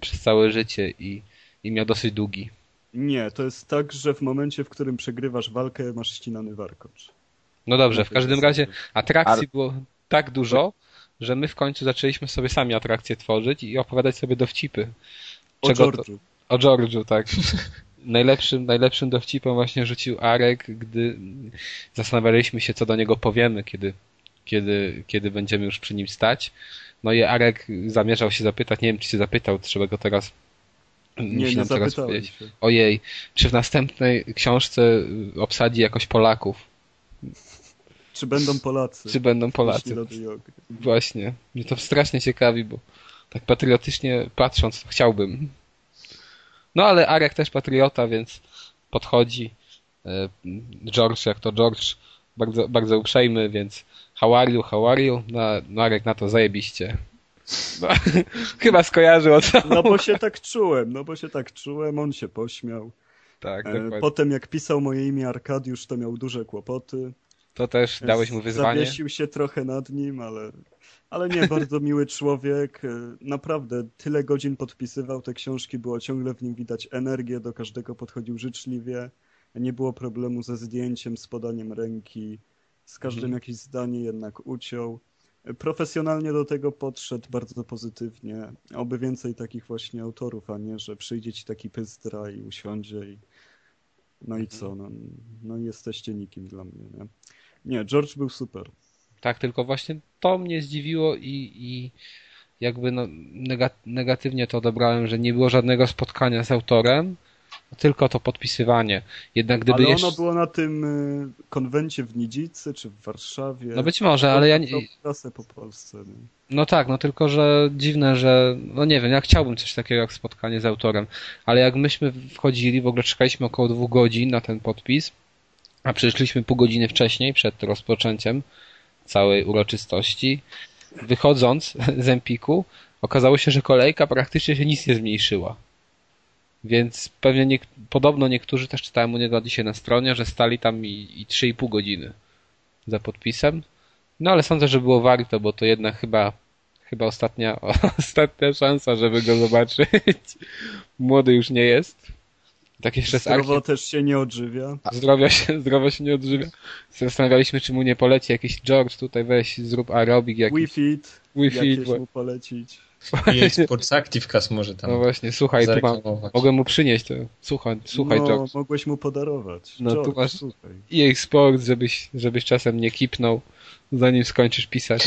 przez całe życie i, i miał dosyć długi. Nie, to jest tak, że w momencie, w którym przegrywasz walkę, masz ścinany warkocz. No dobrze, w każdym razie atrakcji Ale- było tak dużo, że my w końcu zaczęliśmy sobie sami atrakcje tworzyć i opowiadać sobie dowcipy. O Czego to- George'u. O George'u, tak. Najlepszym, najlepszym dowcipem właśnie rzucił Arek, gdy zastanawialiśmy się, co do niego powiemy, kiedy, kiedy, kiedy będziemy już przy nim stać. No i Arek zamierzał się zapytać, nie wiem, czy się zapytał, trzeba go teraz Nie, musi nie teraz powiedzieć. się. Ojej, czy w następnej książce obsadzi jakoś Polaków? Czy będą Polacy? Czy będą Polacy? Właśnie. Mnie to strasznie ciekawi, bo tak patriotycznie patrząc, chciałbym. No ale Arek też patriota, więc podchodzi. E, George, jak to George, bardzo, bardzo uprzejmy, więc how are you, how are you? No, no Arek na to zajebiście. No, chyba skojarzył o co. No bo się tak czułem, no bo się tak czułem, on się pośmiał. Tak, E, dokładnie. Potem jak pisał moje imię Arkadiusz, to miał duże kłopoty. To też dałeś mu wyzwanie. Zawiesił się trochę nad nim, ale, ale nie, bardzo miły człowiek. E, Naprawdę tyle godzin podpisywał te książki, było ciągle w nim widać energię, do każdego podchodził życzliwie. Nie było problemu ze zdjęciem, z podaniem ręki. Z każdym Mhm. jakieś zdanie jednak uciął. Profesjonalnie do tego podszedł bardzo pozytywnie. Oby więcej takich właśnie autorów, a nie, że przyjdzie ci taki pyzdra i usiądzie i no i co, no, no jesteście nikim dla mnie, nie? Nie, George był super. Tak, tylko właśnie to mnie zdziwiło i, i jakby no, nega- negatywnie to odebrałem, że nie było żadnego spotkania z autorem, tylko to podpisywanie. Jednak gdyby ale jeszcze... ono było na tym y, konwencie w Nidzicy czy w Warszawie. No być może, ale ja nie... Po Polsce. Nie? No tak, no tylko, że dziwne, że no nie wiem, ja chciałbym coś takiego jak spotkanie z autorem, ale jak myśmy wchodzili, w ogóle czekaliśmy około dwóch godzin na ten podpis, a przyszliśmy pół godziny wcześniej, przed rozpoczęciem całej uroczystości, wychodząc z Empiku, okazało się, że kolejka praktycznie się nic nie zmniejszyła. Więc pewnie nie, podobno niektórzy też czytałem u niego dzisiaj na stronie, że stali tam i, i 3,5 godziny za podpisem. No ale sądzę, że było warto, bo to jednak chyba chyba ostatnia, ostatnia szansa, żeby go zobaczyć. Młody już nie jest. Tak jeszcze Zdrowo archi... też się nie odżywia. zdrowia się, zdrowo się nie odżywia. Zastanawialiśmy, czy mu nie poleci jakiś George, tutaj weź, zrób aerobik jakiś. Wii Fit, Wi-Fi, jakieś bo- mu polecić. I Sports Active Cast może tam No właśnie, słuchaj, tu mam, mogę mu przynieść to. Słuchaj, słuchaj no, George. mogłeś mu podarować. No, tu George, masz- słuchaj. EA Sports, żebyś, żebyś czasem nie kipnął, zanim skończysz pisać.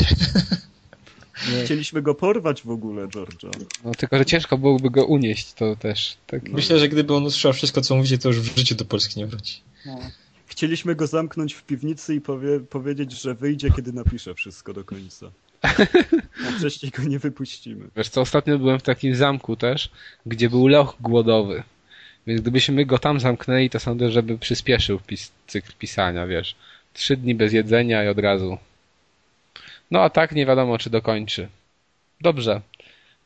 Nie. Chcieliśmy go porwać w ogóle, George'a. No tylko, że ciężko byłoby go unieść, to też. Tak, Myślę, że gdyby on usłyszał wszystko, co mówicie, to już w życiu do Polski nie wróci. No. Chcieliśmy go zamknąć w piwnicy i powie, powiedzieć, że wyjdzie, kiedy napisze wszystko do końca. A wcześniej go nie wypuścimy. Wiesz co, ostatnio byłem w takim zamku też, gdzie był loch głodowy. Więc gdybyśmy go tam zamknęli, to sądzę, żeby przyspieszył pis cykl pisania, wiesz. Trzy dni bez jedzenia i od razu. No a tak nie wiadomo, czy dokończy. Dobrze.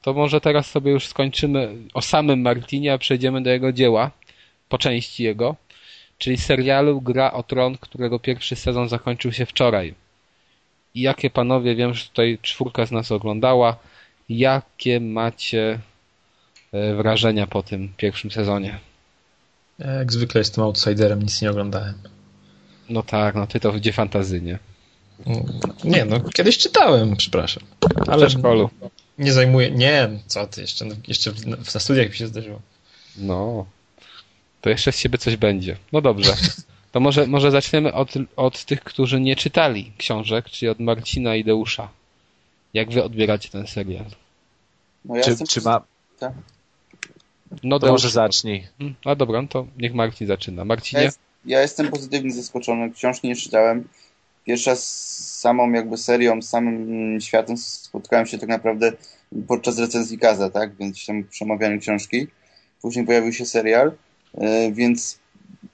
To może teraz sobie już skończymy o samym Martinie, a przejdziemy do jego dzieła, po części jego, czyli serialu Gra o Tron, którego pierwszy sezon zakończył się wczoraj. I jakie panowie, wiem, że tutaj czwórka z nas oglądała, jakie macie e, wrażenia po tym pierwszym sezonie? Ja jak zwykle jestem outsiderem, nic nie oglądałem. No tak, no ty to gdzie fantazy, nie? Mm, Nie, no kiedyś czytałem, przepraszam. W Ale przedszkolu. nie zajmuję. Nie, co ty, jeszcze, jeszcze w, na studiach mi się zdarzyło. No. To jeszcze z siebie coś będzie. No dobrze. To może, może zaczniemy od, od tych, którzy nie czytali książek, czyli od Marcina i Deusza. Jak wy odbieracie ten serial? No ja Czy, jestem czy ma... No To może zacznij. Mm, A dobra, no to niech Marcin zaczyna. Ja, Marcinie? jest, ja jestem pozytywnie zaskoczony. Książki nie czytałem. Pierwsza z samą jakby serią, z samym światem spotkałem się tak naprawdę podczas recenzji Kaza, tak? Więc tam przemawianiu książki. Później pojawił się serial, e, więc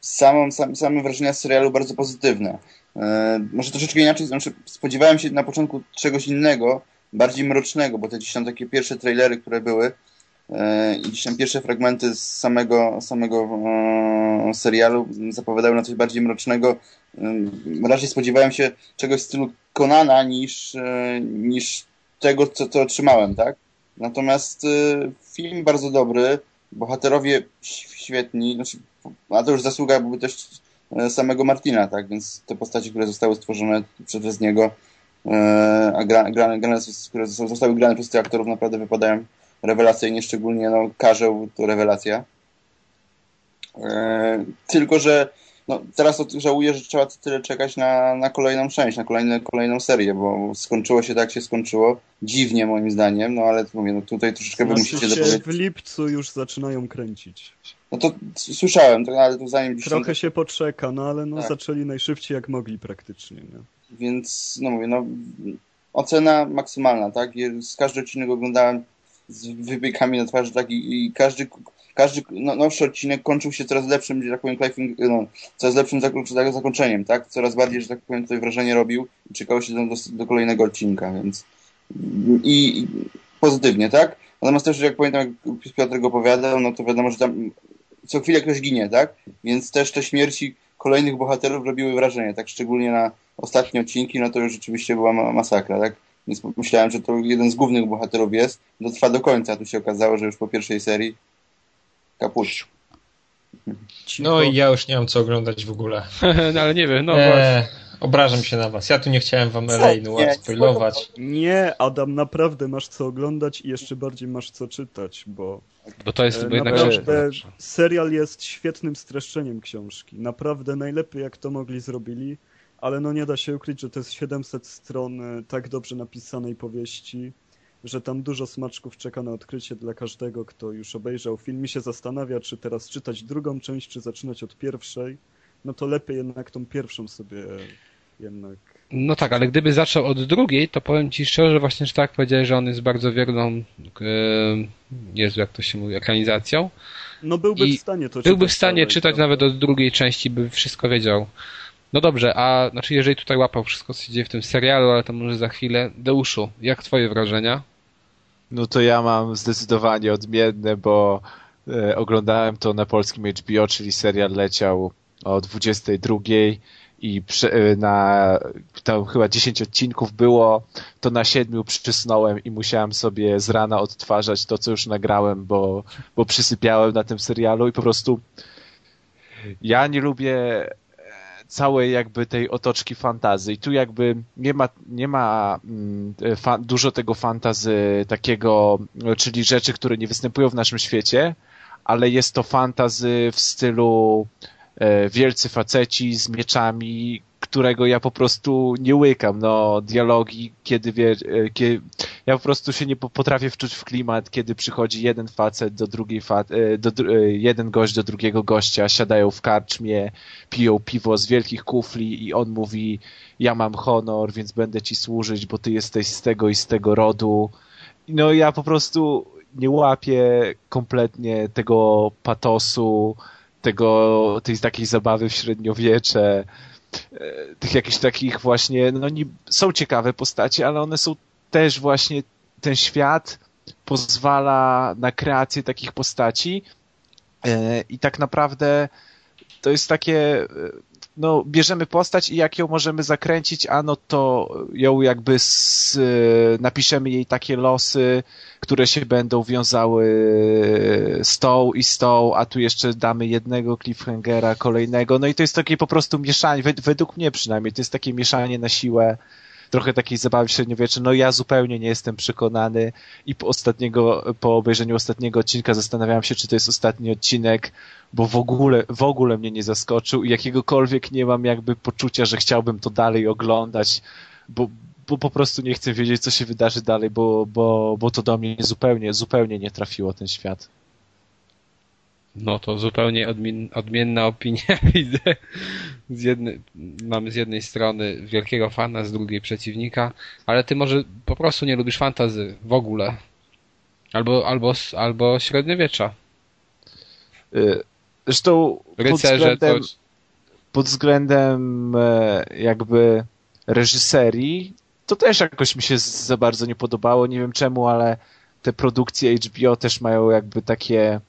samą, sam, same wrażenia z serialu bardzo pozytywne. E, Może troszeczkę inaczej, znaczy spodziewałem się na początku czegoś innego, bardziej mrocznego, bo te gdzieś tam takie pierwsze trailery, które były, e, i gdzieś tam pierwsze fragmenty z samego, samego e, serialu zapowiadały na coś bardziej mrocznego. Raczej spodziewałem się czegoś w stylu Konana niż, niż tego, co, co otrzymałem, tak? Natomiast film bardzo dobry, bohaterowie świetni, znaczy, a to już zasługa były też e, samego Martina, tak? Więc te postacie, które zostały stworzone przez niego, e, a gra, gra, grane, które zostały grane przez tych aktorów naprawdę wypadają rewelacyjnie, szczególnie no, Karzeł to rewelacja. E, tylko, że no, teraz żałuję, że trzeba tyle czekać na, na kolejną część, na kolejne, kolejną serię, bo skończyło się tak, jak się skończyło. Dziwnie moim zdaniem, no ale mówię, no tutaj troszeczkę wy Znaczy musicie dopowiedzieć. w lipcu już zaczynają kręcić. No to słyszałem, to, ale to zanim tam- Trochę się poczeka, no ale no Tak. zaczęli najszybciej jak mogli praktycznie. Nie? Więc, no mówię, no ocena maksymalna, tak? Z każdy odcinek oglądałem z wypiekami na twarzy, tak? I, i każdy, każdy no, nowszy odcinek kończył się coraz lepszym, że tak powiem, cliffing- no, coraz lepszym tak, zakończeniem, tak? Coraz bardziej, że tak powiem, tutaj wrażenie robił i czekało się do, do, do kolejnego odcinka, więc i, i pozytywnie, tak? Natomiast też, jak pamiętam, jak Piotr go opowiadał, no to wiadomo, że tam co chwilę ktoś ginie, tak? Więc też te śmierci kolejnych bohaterów robiły wrażenie, tak? Szczególnie na ostatnie odcinki, no to już rzeczywiście była ma- masakra, tak? Więc myślałem, że to jeden z głównych bohaterów jest, to trwa do końca, a tu się okazało, że już po pierwszej serii kaput. No i ja już nie mam co oglądać w ogóle. no ale nie wiem, no właśnie. eee, obrażam się na was. Ja tu nie chciałem wam LA Noir spoilować. Nie, Adam, naprawdę masz co oglądać i jeszcze bardziej masz co czytać, bo Bo to jest e, jednak naprawdę książka serial jest świetnym streszczeniem książki. Naprawdę najlepiej jak to mogli zrobili, ale no nie da się ukryć, że to jest 700 stron e, tak dobrze napisanej powieści, że tam dużo smaczków czeka na odkrycie dla każdego, kto już obejrzał film i się zastanawia, czy teraz czytać drugą część, czy zaczynać od pierwszej. No to lepiej jednak tą pierwszą sobie jednak No tak, ale gdyby zaczął od drugiej, to powiem ci szczerze, właśnie, że tak powiedziałeś, że on jest bardzo wierną, e, Jezu, jak to się mówi, ekranizacją. No byłby I w stanie to Byłby w stanie czytać prawda? nawet od drugiej części, by wszystko wiedział. No dobrze, a znaczy jeżeli tutaj łapał wszystko, co się dzieje w tym serialu, ale to może za chwilę. Deuszu, jak twoje wrażenia? No to ja mam zdecydowanie odmienne, bo e, oglądałem to na polskim HBO, czyli serial leciał o 22 i prze, e, na tam chyba 10 odcinków było, to na siedmiu przysnąłem i musiałem sobie z rana odtwarzać to, co już nagrałem, bo, bo przysypiałem na tym serialu i po prostu ja nie lubię e, całej jakby tej otoczki fantazy. I tu jakby nie ma, nie ma mm, fa- dużo tego fantazy takiego, czyli rzeczy, które nie występują w naszym świecie, ale jest to fantazy w stylu wielcy faceci z mieczami, którego ja po prostu nie łykam. No, dialogi, kiedy wie, e, kie, ja po prostu się nie po- potrafię wczuć w klimat, kiedy przychodzi jeden facet do drugiej fa- e, do, e, jeden gość do drugiego gościa, siadają w karczmie, piją piwo z wielkich kufli i on mówi ja mam honor, więc będę ci służyć, bo ty jesteś z tego i z tego rodu. No ja po prostu nie łapię kompletnie tego patosu, tego, tej takiej zabawy w średniowiecze, e, tych jakichś takich właśnie, no nie, są ciekawe postacie, ale one są też właśnie, ten świat pozwala na kreację takich postaci e, i tak naprawdę to jest takie, e, no bierzemy postać i jak ją możemy zakręcić, a no to ją jakby z, e, napiszemy jej takie losy, które się będą wiązały z tą i z tą, a tu jeszcze damy jednego cliffhangera, kolejnego, no i to jest takie po prostu mieszanie, wed- według mnie przynajmniej, to jest takie mieszanie na siłę, trochę takiej zabawy w średniowieczu. No ja zupełnie nie jestem przekonany i po ostatniego, po obejrzeniu ostatniego odcinka zastanawiałem się, czy to jest ostatni odcinek, bo w ogóle, w ogóle mnie nie zaskoczył i jakiegokolwiek nie mam jakby poczucia, że chciałbym to dalej oglądać, bo, bo po prostu nie chcę wiedzieć, co się wydarzy dalej, bo, bo, bo to do mnie zupełnie, zupełnie nie trafiło ten świat. No to zupełnie odmien, odmienna opinia widzę. Z jednej, mamy z jednej strony wielkiego fana, z drugiej przeciwnika, ale ty może po prostu nie lubisz fantazy w ogóle. Albo, albo, albo średniowiecza. Y, Zresztą pod Rycerze względem, to... pod względem jakby reżyserii, to też jakoś mi się za bardzo nie podobało. Nie wiem czemu, ale te produkcje HBO też mają jakby takie,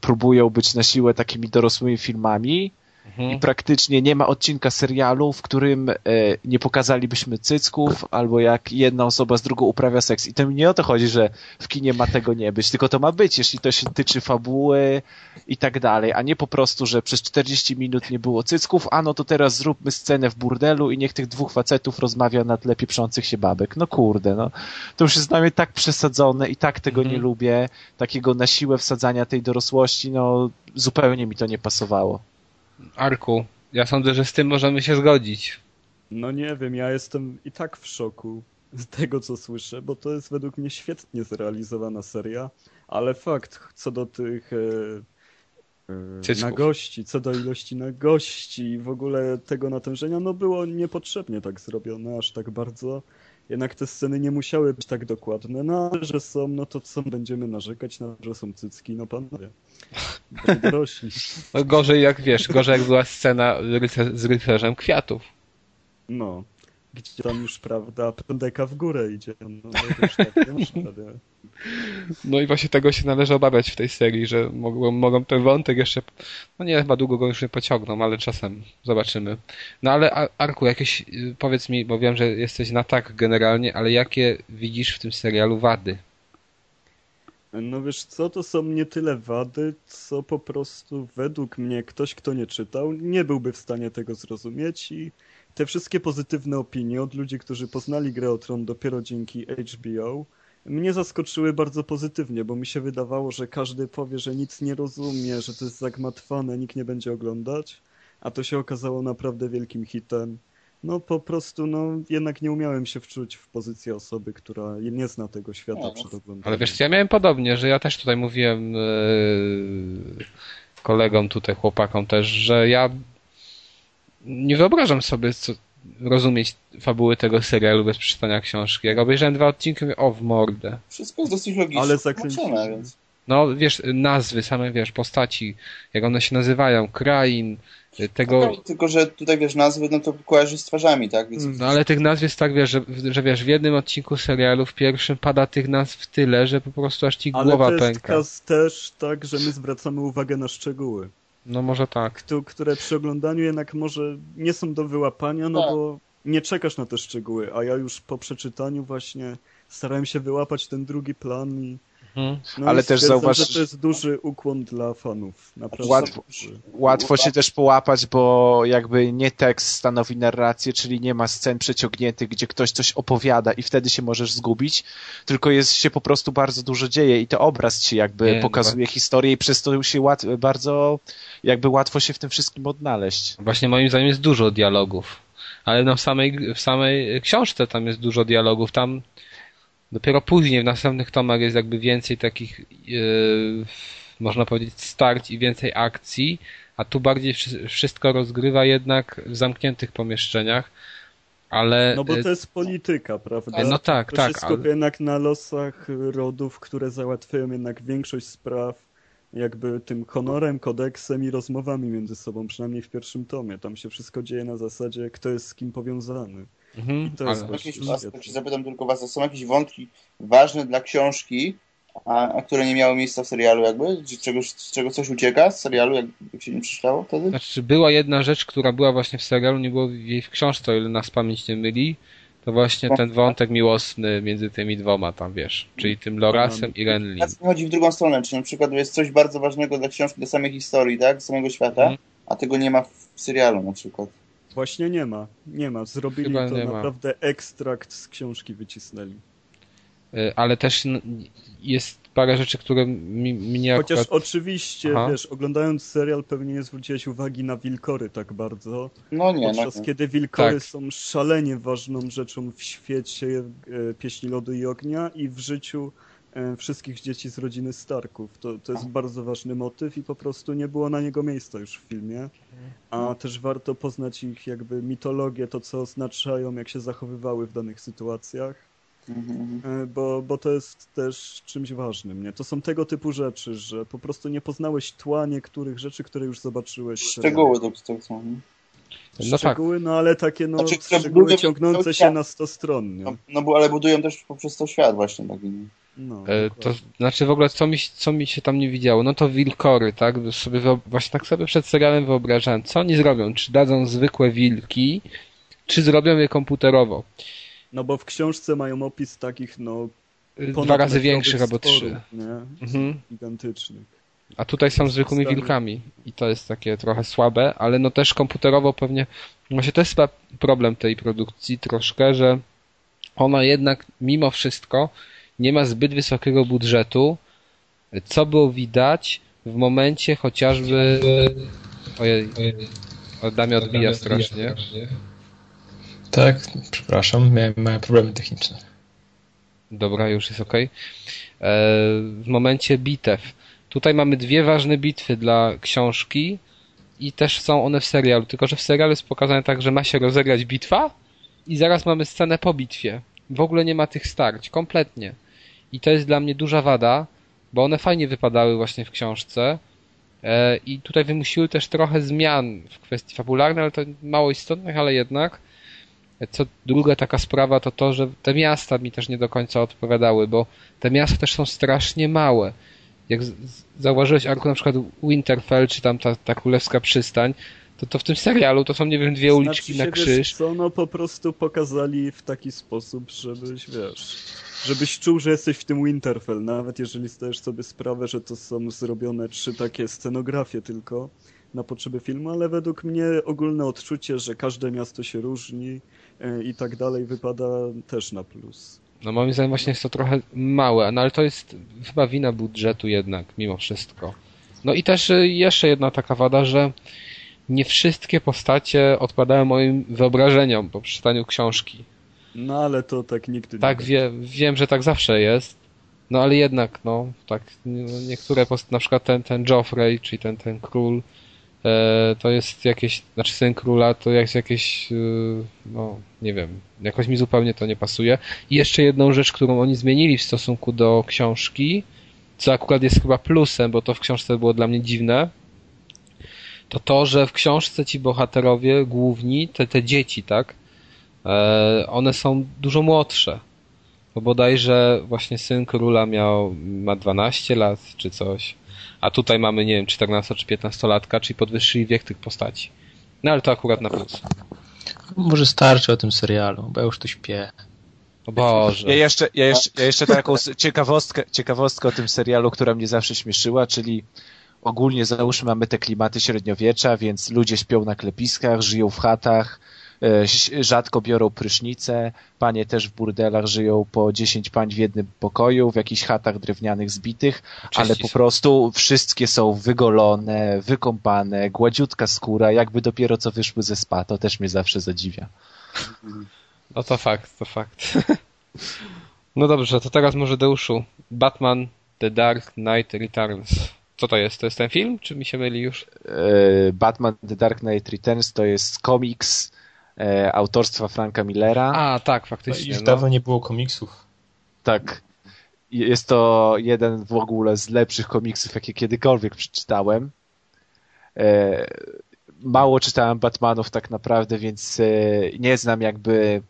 próbują być na siłę takimi dorosłymi filmami i Mhm. praktycznie nie ma odcinka serialu, w którym e, nie pokazalibyśmy cycków, albo jak jedna osoba z drugą uprawia seks. I to mi nie o to chodzi, że w kinie ma tego nie być, tylko to ma być, jeśli to się tyczy fabuły i tak dalej, a nie po prostu, że przez 40 minut nie było cycków, a no to teraz zróbmy scenę w burdelu i niech tych dwóch facetów rozmawia na tle pieprzących się babek. No kurde, no. To już jest dla mnie tak przesadzone i tak tego Mhm. nie lubię, takiego na siłę wsadzania tej dorosłości, no zupełnie mi to nie pasowało. Arku, ja sądzę, że z tym możemy się zgodzić. No nie wiem, ja jestem i tak w szoku z tego, co słyszę, bo to jest według mnie świetnie zrealizowana seria, ale fakt, co do tych e, e, co do ilości nagości i w ogóle tego natężenia, no było niepotrzebnie tak zrobione, aż tak bardzo. Jednak te sceny nie musiały być tak dokładne, no ale że są, no to co będziemy narzekać na że są cycki, no panowie. Dorośli. No gorzej jak wiesz, gorzej jak była scena z rycerzem kwiatów. No. Gdzie tam już, prawda, pędeka w górę idzie. No, no już tak nie można, nie? No i właśnie tego się należy obawiać w tej serii, że mogą, mogą ten wątek jeszcze, no nie, chyba długo go już nie pociągną, ale czasem zobaczymy. No ale Ar- Arku, jakieś, y, powiedz mi, bo wiem, że jesteś na tak generalnie, ale jakie widzisz w tym serialu wady? No wiesz co, to są nie tyle wady, co po prostu według mnie ktoś, kto nie czytał, nie byłby w stanie tego zrozumieć i te wszystkie pozytywne opinie od ludzi, którzy poznali grę o Tron dopiero dzięki HBO, mnie zaskoczyły bardzo pozytywnie, bo mi się wydawało, że każdy powie, że nic nie rozumie, że to jest zagmatwane, nikt nie będzie oglądać, a to się okazało naprawdę wielkim hitem. No po prostu, no jednak nie umiałem się wczuć w pozycję osoby, która nie zna tego świata No, przed oglądaniem. Ale wiesz, co, ja miałem podobnie, że ja też tutaj mówiłem yy, kolegom tutaj, chłopakom też, że ja nie wyobrażam sobie co, rozumieć fabuły tego serialu bez przeczytania książki. Jak obejrzałem dwa odcinki, mówię, o w mordę. Wszystko jest dosyć logiczne. Ale zakręcone, więc... No wiesz, nazwy, same wiesz, postaci, jak one się nazywają, krain, y, tego... No, tylko, że tutaj wiesz, nazwy, no to kojarzy z twarzami, tak? Więc No ale tych nazw jest tak, wiesz, że, że wiesz, w jednym odcinku serialu, w pierwszym pada tych nazw tyle, że po prostu aż ci Ale głowa to jest pęka. kas też tak, że my zwracamy uwagę na szczegóły, No może tak. któ- które przy oglądaniu jednak może nie są do wyłapania, no Tak. bo nie czekasz na te szczegóły, a ja już po przeczytaniu właśnie starałem się wyłapać ten drugi plan i Mhm. no Ale i też zauważ- że to jest duży ukłon dla fanów. Naprawdę. Łatwo- Łatwo się też połapać, bo jakby nie tekst stanowi narrację, czyli nie ma scen przeciągniętych, gdzie ktoś coś opowiada i wtedy się możesz zgubić, tylko jest się po prostu bardzo dużo dzieje i to obraz ci jakby Nie, pokazuje historię i przez to się łat, bardzo jakby łatwo się w tym wszystkim odnaleźć. Właśnie moim zdaniem jest dużo dialogów. Ale no w samej, w samej książce tam jest dużo dialogów. Tam dopiero później w następnych tomach jest jakby więcej takich, yy, można powiedzieć, starć i więcej akcji, a tu bardziej wszy- wszystko rozgrywa jednak w zamkniętych pomieszczeniach. Ale No bo yy, to jest polityka, prawda? no tak, to tak, skupia ale- jednak na losach rodów, które załatwiają jednak większość spraw jakby tym honorem, kodeksem i rozmowami między sobą, przynajmniej w pierwszym tomie. Tam się wszystko dzieje na zasadzie, kto jest z kim powiązany. Mhm, to jest Jakieś, czy zapytam tylko was, a są jakieś wątki ważne dla książki, a, a które nie miały miejsca w serialu jakby? Czy czegoś, z czego coś ucieka z serialu, jak, jak się nie przeczytało wtedy? Znaczy, była jedna rzecz, która była właśnie w serialu, nie było jej w książce, o ile nas pamięć nie myli. To właśnie ten wątek miłosny między tymi dwoma tam, wiesz, czyli tym Lorasem i Renly. Chodzi w drugą stronę, czy na przykład jest coś bardzo ważnego dla książki, dla samej historii, tak? Samego świata, Mhm. a tego nie ma w serialu na przykład. Właśnie nie ma, nie ma. Zrobili Chyba to nie ma. naprawdę ekstrakt z książki wycisnęli. Y, Ale też jest parę rzeczy, które mi, mnie Chociaż akurat... oczywiście, Aha. wiesz, oglądając serial pewnie nie zwróciłeś uwagi na wilkory tak bardzo, No nie, no podczas nie. kiedy wilkory Tak. są szalenie ważną rzeczą w świecie e, Pieśni Lodu i Ognia i w życiu e, wszystkich dzieci z rodziny Starków. To, to jest bardzo ważny motyw i po prostu nie było na niego miejsca już w filmie. A też warto poznać ich jakby mitologię, to co oznaczają, jak się zachowywały w danych sytuacjach. Mhm, mhm. E, Bo, bo to jest też czymś ważnym, nie? To są tego typu rzeczy, że po prostu nie poznałeś tła niektórych rzeczy, które już zobaczyłeś. Szczegóły nie? No tak, Szczegóły, no ale takie no, Znaczy, szczegóły ciągnące się na 100 stron, nie? No, no bo ale budują też poprzez to świat właśnie taki. No, E, To znaczy w ogóle co mi, co mi się tam nie widziało? No to wilkory, tak? Sobie właśnie tak sobie przed serialem wyobrażałem, co oni zrobią? Czy dadzą zwykłe wilki, czy zrobią je komputerowo? no bo w książce mają opis takich, no, Dwa razy większych albo trzy. Mhm. Gigantycznych. A tutaj są zwykłymi Stary. wilkami i to jest takie trochę słabe, ale no też komputerowo pewnie, właśnie to jest chyba problem tej produkcji troszkę, że ona jednak mimo wszystko nie ma zbyt wysokiego budżetu, co było widać w momencie chociażby... Ojej, mnie odbija strasznie. Tak, przepraszam, miałem małe problemy techniczne. Dobra, już jest ok. W momencie bitew. Tutaj mamy dwie ważne bitwy dla książki i też są one w serialu. Tylko, że w serialu jest pokazane tak, że ma się rozegrać bitwa i zaraz mamy scenę po bitwie. W ogóle nie ma tych starć, kompletnie. I to jest dla mnie duża wada, bo one fajnie wypadały właśnie w książce. E, I tutaj wymusiły też trochę zmian w kwestii fabularnej, ale to mało istotnych, ale jednak. Co druga taka sprawa to to, że te miasta mi też nie do końca odpowiadały, bo te miasta też są strasznie małe. Jak zauważyłeś, Arku, na przykład Winterfell, czy tam ta, ta królewska przystań, to, to w tym serialu to są, nie wiem, dwie uliczki znaczy na się, wiesz krzyż. Co no po prostu pokazali w taki sposób, żebyś wiesz. Żebyś czuł, że jesteś w tym Winterfell, nawet jeżeli zdajesz sobie sprawę, że to są zrobione trzy takie scenografie tylko na potrzeby filmu, ale według mnie ogólne odczucie, że każde miasto się różni e, i tak dalej wypada też na plus. No moim zdaniem właśnie jest to trochę małe, no ale to jest chyba wina budżetu jednak, mimo wszystko. No i też y, jeszcze jedna taka wada, że nie wszystkie postacie odpowiadają moim wyobrażeniom po przeczytaniu książki. No ale to tak nigdy Tak, nie wie, wiem, że tak zawsze jest, no ale jednak, no, tak, niektóre post na przykład ten, ten Joffrey, czyli ten, ten król, e, to jest jakieś, znaczy syn króla, to jest jakieś, y, no, nie wiem, jakoś mi zupełnie to nie pasuje. I jeszcze jedną rzecz, którą oni zmienili w stosunku do książki, co akurat jest chyba plusem, bo to w książce było dla mnie dziwne, to to, że w książce ci bohaterowie główni, te, te dzieci, tak, e, one są dużo młodsze. Bo bodajże właśnie syn króla miał, ma 12 lat czy coś, a tutaj mamy, nie wiem, 14 czy 15 latka, czyli podwyższyli wiek tych postaci. No ale to akurat na plus. Może starczy o tym serialu, bo ja już tu śpię. O Boże. Ja jeszcze, ja jeszcze, ja jeszcze taką ciekawostkę, ciekawostkę o tym serialu, która mnie zawsze śmieszyła, czyli ogólnie załóżmy mamy te klimaty średniowiecza, więc ludzie śpią na klepiskach, żyją w chatach, e, rzadko biorą prysznice, panie też w burdelach żyją po 10 pań w jednym pokoju, w jakichś chatach drewnianych zbitych, ale Czyści po prostu wszystkie są wygolone, wykąpane, gładziutka skóra, jakby dopiero co wyszły ze spa, to też mnie zawsze zadziwia. No to fakt, to fakt. No dobrze, to teraz może Deuszu. Batman The Dark Knight Returns. Co to jest? To jest ten film? Czy mi się myli już? e, Batman The Dark Knight Returns to jest komiks e, autorstwa Franka Millera. A, tak, No, faktycznie. już No. dawno nie było komiksów. Tak. Jest to jeden w ogóle z lepszych komiksów, jakie kiedykolwiek przeczytałem. E, Mało czytałem Batmanów tak naprawdę, więc e, nie znam jakby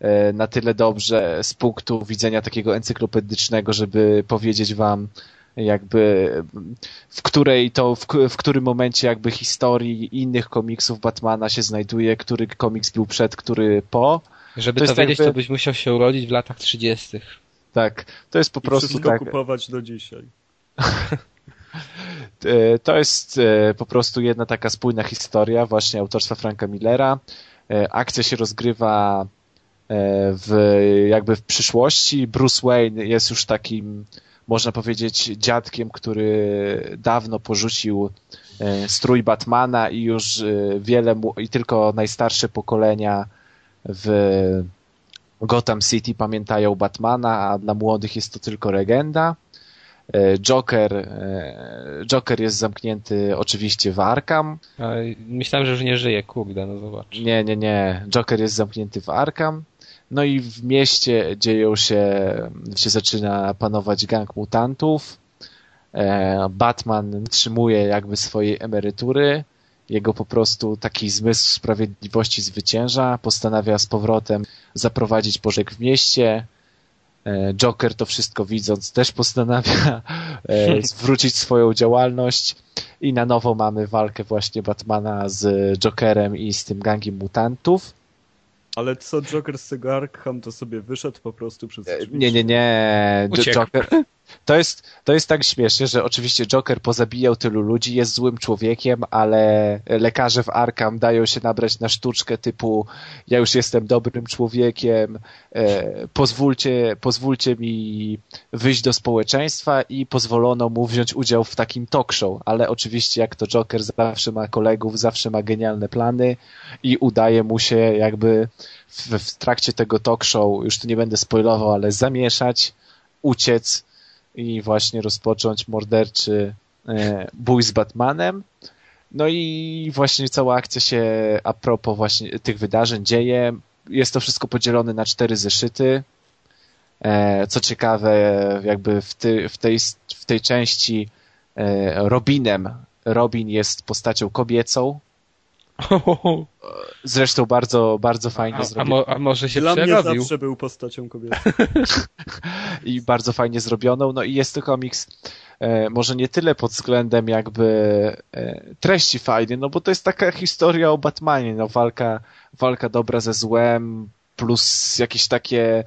e, na tyle dobrze z punktu widzenia takiego encyklopedycznego, żeby powiedzieć wam jakby w której to, w, w którym momencie jakby historii innych komiksów Batmana się znajduje, który komiks był przed, który po. Żeby To to, wiedzieć, jakby- to byś musiał się urodzić w latach 30. Tak, to jest po I prostu wszystko tak. kupować do dzisiaj. E, To jest e, po prostu jedna taka spójna historia właśnie autorstwa Franka Millera. E, Akcja się rozgrywa w, jakby w przyszłości. Bruce Wayne jest już takim, można powiedzieć, dziadkiem, który dawno porzucił e, strój Batmana i już e, wiele mu, i tylko najstarsze pokolenia w Gotham City pamiętają Batmana, a dla młodych jest to tylko legenda. E, Joker, Joker jest zamknięty oczywiście w Arkham. Myślałem, że już nie żyje, kurde, no zobacz. Nie, nie, nie. Joker jest zamknięty w Arkham. No i w mieście dzieją się, się zaczyna panować gang mutantów. E, Batman trzymuje jakby swojej emerytury. Jego po prostu taki zmysł sprawiedliwości zwycięża. Postanawia z powrotem zaprowadzić porządek w mieście. E, Joker to wszystko widząc też postanawia e, zwrócić swoją działalność i na nowo mamy walkę właśnie Batmana z Jokerem i z tym gangiem mutantów. Ale co Joker z tego Arkham to sobie wyszedł po prostu przez E, drzwi? Nie, nie, nie. Uciekł. Joker. To jest, to jest tak śmiesznie, że oczywiście Joker pozabijał tylu ludzi, jest złym człowiekiem, ale lekarze w Arkham dają się nabrać na sztuczkę typu ja już jestem dobrym człowiekiem, e, pozwólcie, pozwólcie mi wyjść do społeczeństwa i pozwolono mu wziąć udział w takim talk show, ale oczywiście jak to Joker zawsze ma kolegów, zawsze ma genialne plany i udaje mu się jakby w, w trakcie tego talk show, już tu nie będę spoilował, ale zamieszać, uciec i właśnie rozpocząć morderczy e, bój z Batmanem. No i właśnie cała akcja się a propos właśnie tych wydarzeń dzieje. Jest to wszystko podzielone na cztery zeszyty. E, co ciekawe, jakby w, ty, w, tej, w tej części e, Robinem Robin jest postacią kobiecą, Zresztą bardzo, bardzo fajnie A, a, mo, a może się Dla mnie przerobił? zawsze był postacią kobiety. i bardzo fajnie zrobioną. No i jest to komiks e, może nie tyle pod względem jakby e, treści fajny, no bo to jest taka historia o Batmanie, no walka, walka dobra ze złem, plus jakieś takie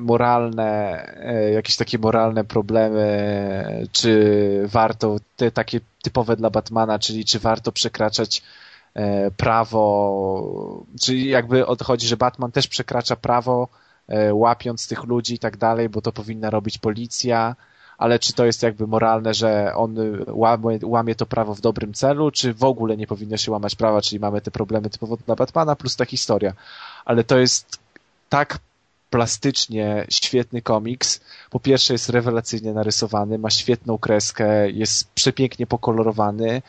moralne, e, jakieś takie moralne problemy, czy warto, te takie typowe dla Batmana, czyli czy warto przekraczać e, prawo, czyli jakby odchodzi, że Batman też przekracza prawo, e, łapiąc tych ludzi i tak dalej, bo to powinna robić policja, ale czy to jest jakby moralne, że on łamie, łamie to prawo w dobrym celu, czy w ogóle nie powinno się łamać prawa, czyli mamy te problemy typowo dla Batmana, plus ta historia. Ale to jest tak plastycznie świetny komiks. Po pierwsze jest rewelacyjnie narysowany, ma świetną kreskę, jest przepięknie pokolorowany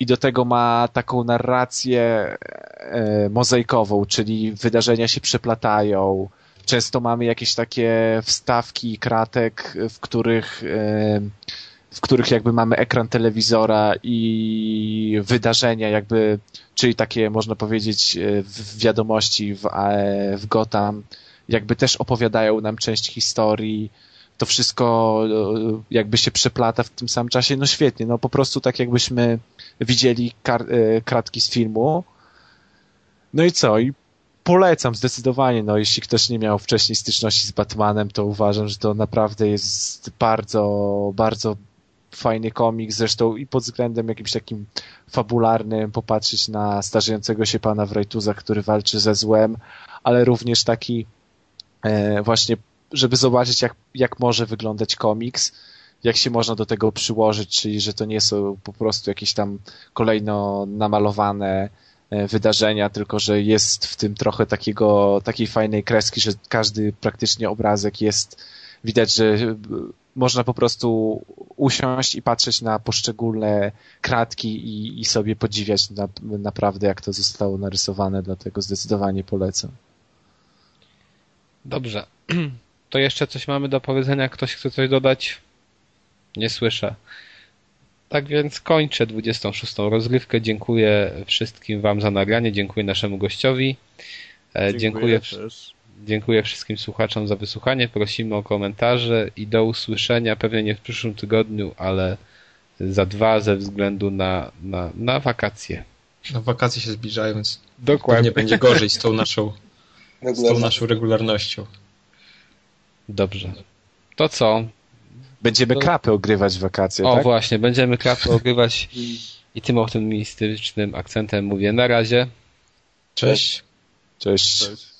i do tego ma taką narrację e, mozaikową, czyli wydarzenia się przeplatają. Często mamy jakieś takie wstawki kratek, w których e, w których jakby mamy ekran telewizora i wydarzenia jakby, czyli takie można powiedzieć e, wiadomości w, w Gotham, jakby też opowiadają nam część historii. To wszystko e, jakby się przeplata w tym samym czasie. No świetnie, no po prostu tak jakbyśmy widzieli e, kratki z filmu. No i co? I polecam zdecydowanie. No jeśli ktoś nie miał wcześniej styczności z Batmanem, to uważam, że to naprawdę jest bardzo, bardzo fajny komiks, zresztą i pod względem jakimś takim fabularnym, popatrzeć na starzejącego się pana Wrajtuza, który walczy ze złem, ale również taki właśnie, żeby zobaczyć, jak, jak może wyglądać komiks, jak się można do tego przyłożyć, czyli że to nie są po prostu jakieś tam kolejno namalowane e, wydarzenia, tylko że jest w tym trochę takiego, takiej fajnej kreski, że każdy praktycznie obrazek jest, widać, że e, można po prostu usiąść i patrzeć na poszczególne kratki i, i sobie podziwiać na, naprawdę, jak to zostało narysowane, dlatego zdecydowanie polecam. Dobrze. To jeszcze coś mamy do powiedzenia? Ktoś chce coś dodać? Nie słyszę. Tak więc kończę 26. rozgrywkę. Dziękuję wszystkim Wam za nagranie. Dziękuję naszemu gościowi. E, Dziękuję, też. dziękuję wszystkim słuchaczom za wysłuchanie. Prosimy o komentarze i do usłyszenia. Pewnie nie w przyszłym tygodniu, ale za dwa ze względu na, na, na wakacje. No, wakacje się zbliżają, więc Dokładnie. pewnie będzie gorzej z tą naszą, z tą naszą regularnością. Dobrze. To co? Będziemy To- krapy ogrywać w wakacje, O tak? właśnie, będziemy klapy ogrywać i tym optymistycznym akcentem mówię na razie. Cześć. Cześć. Cześć.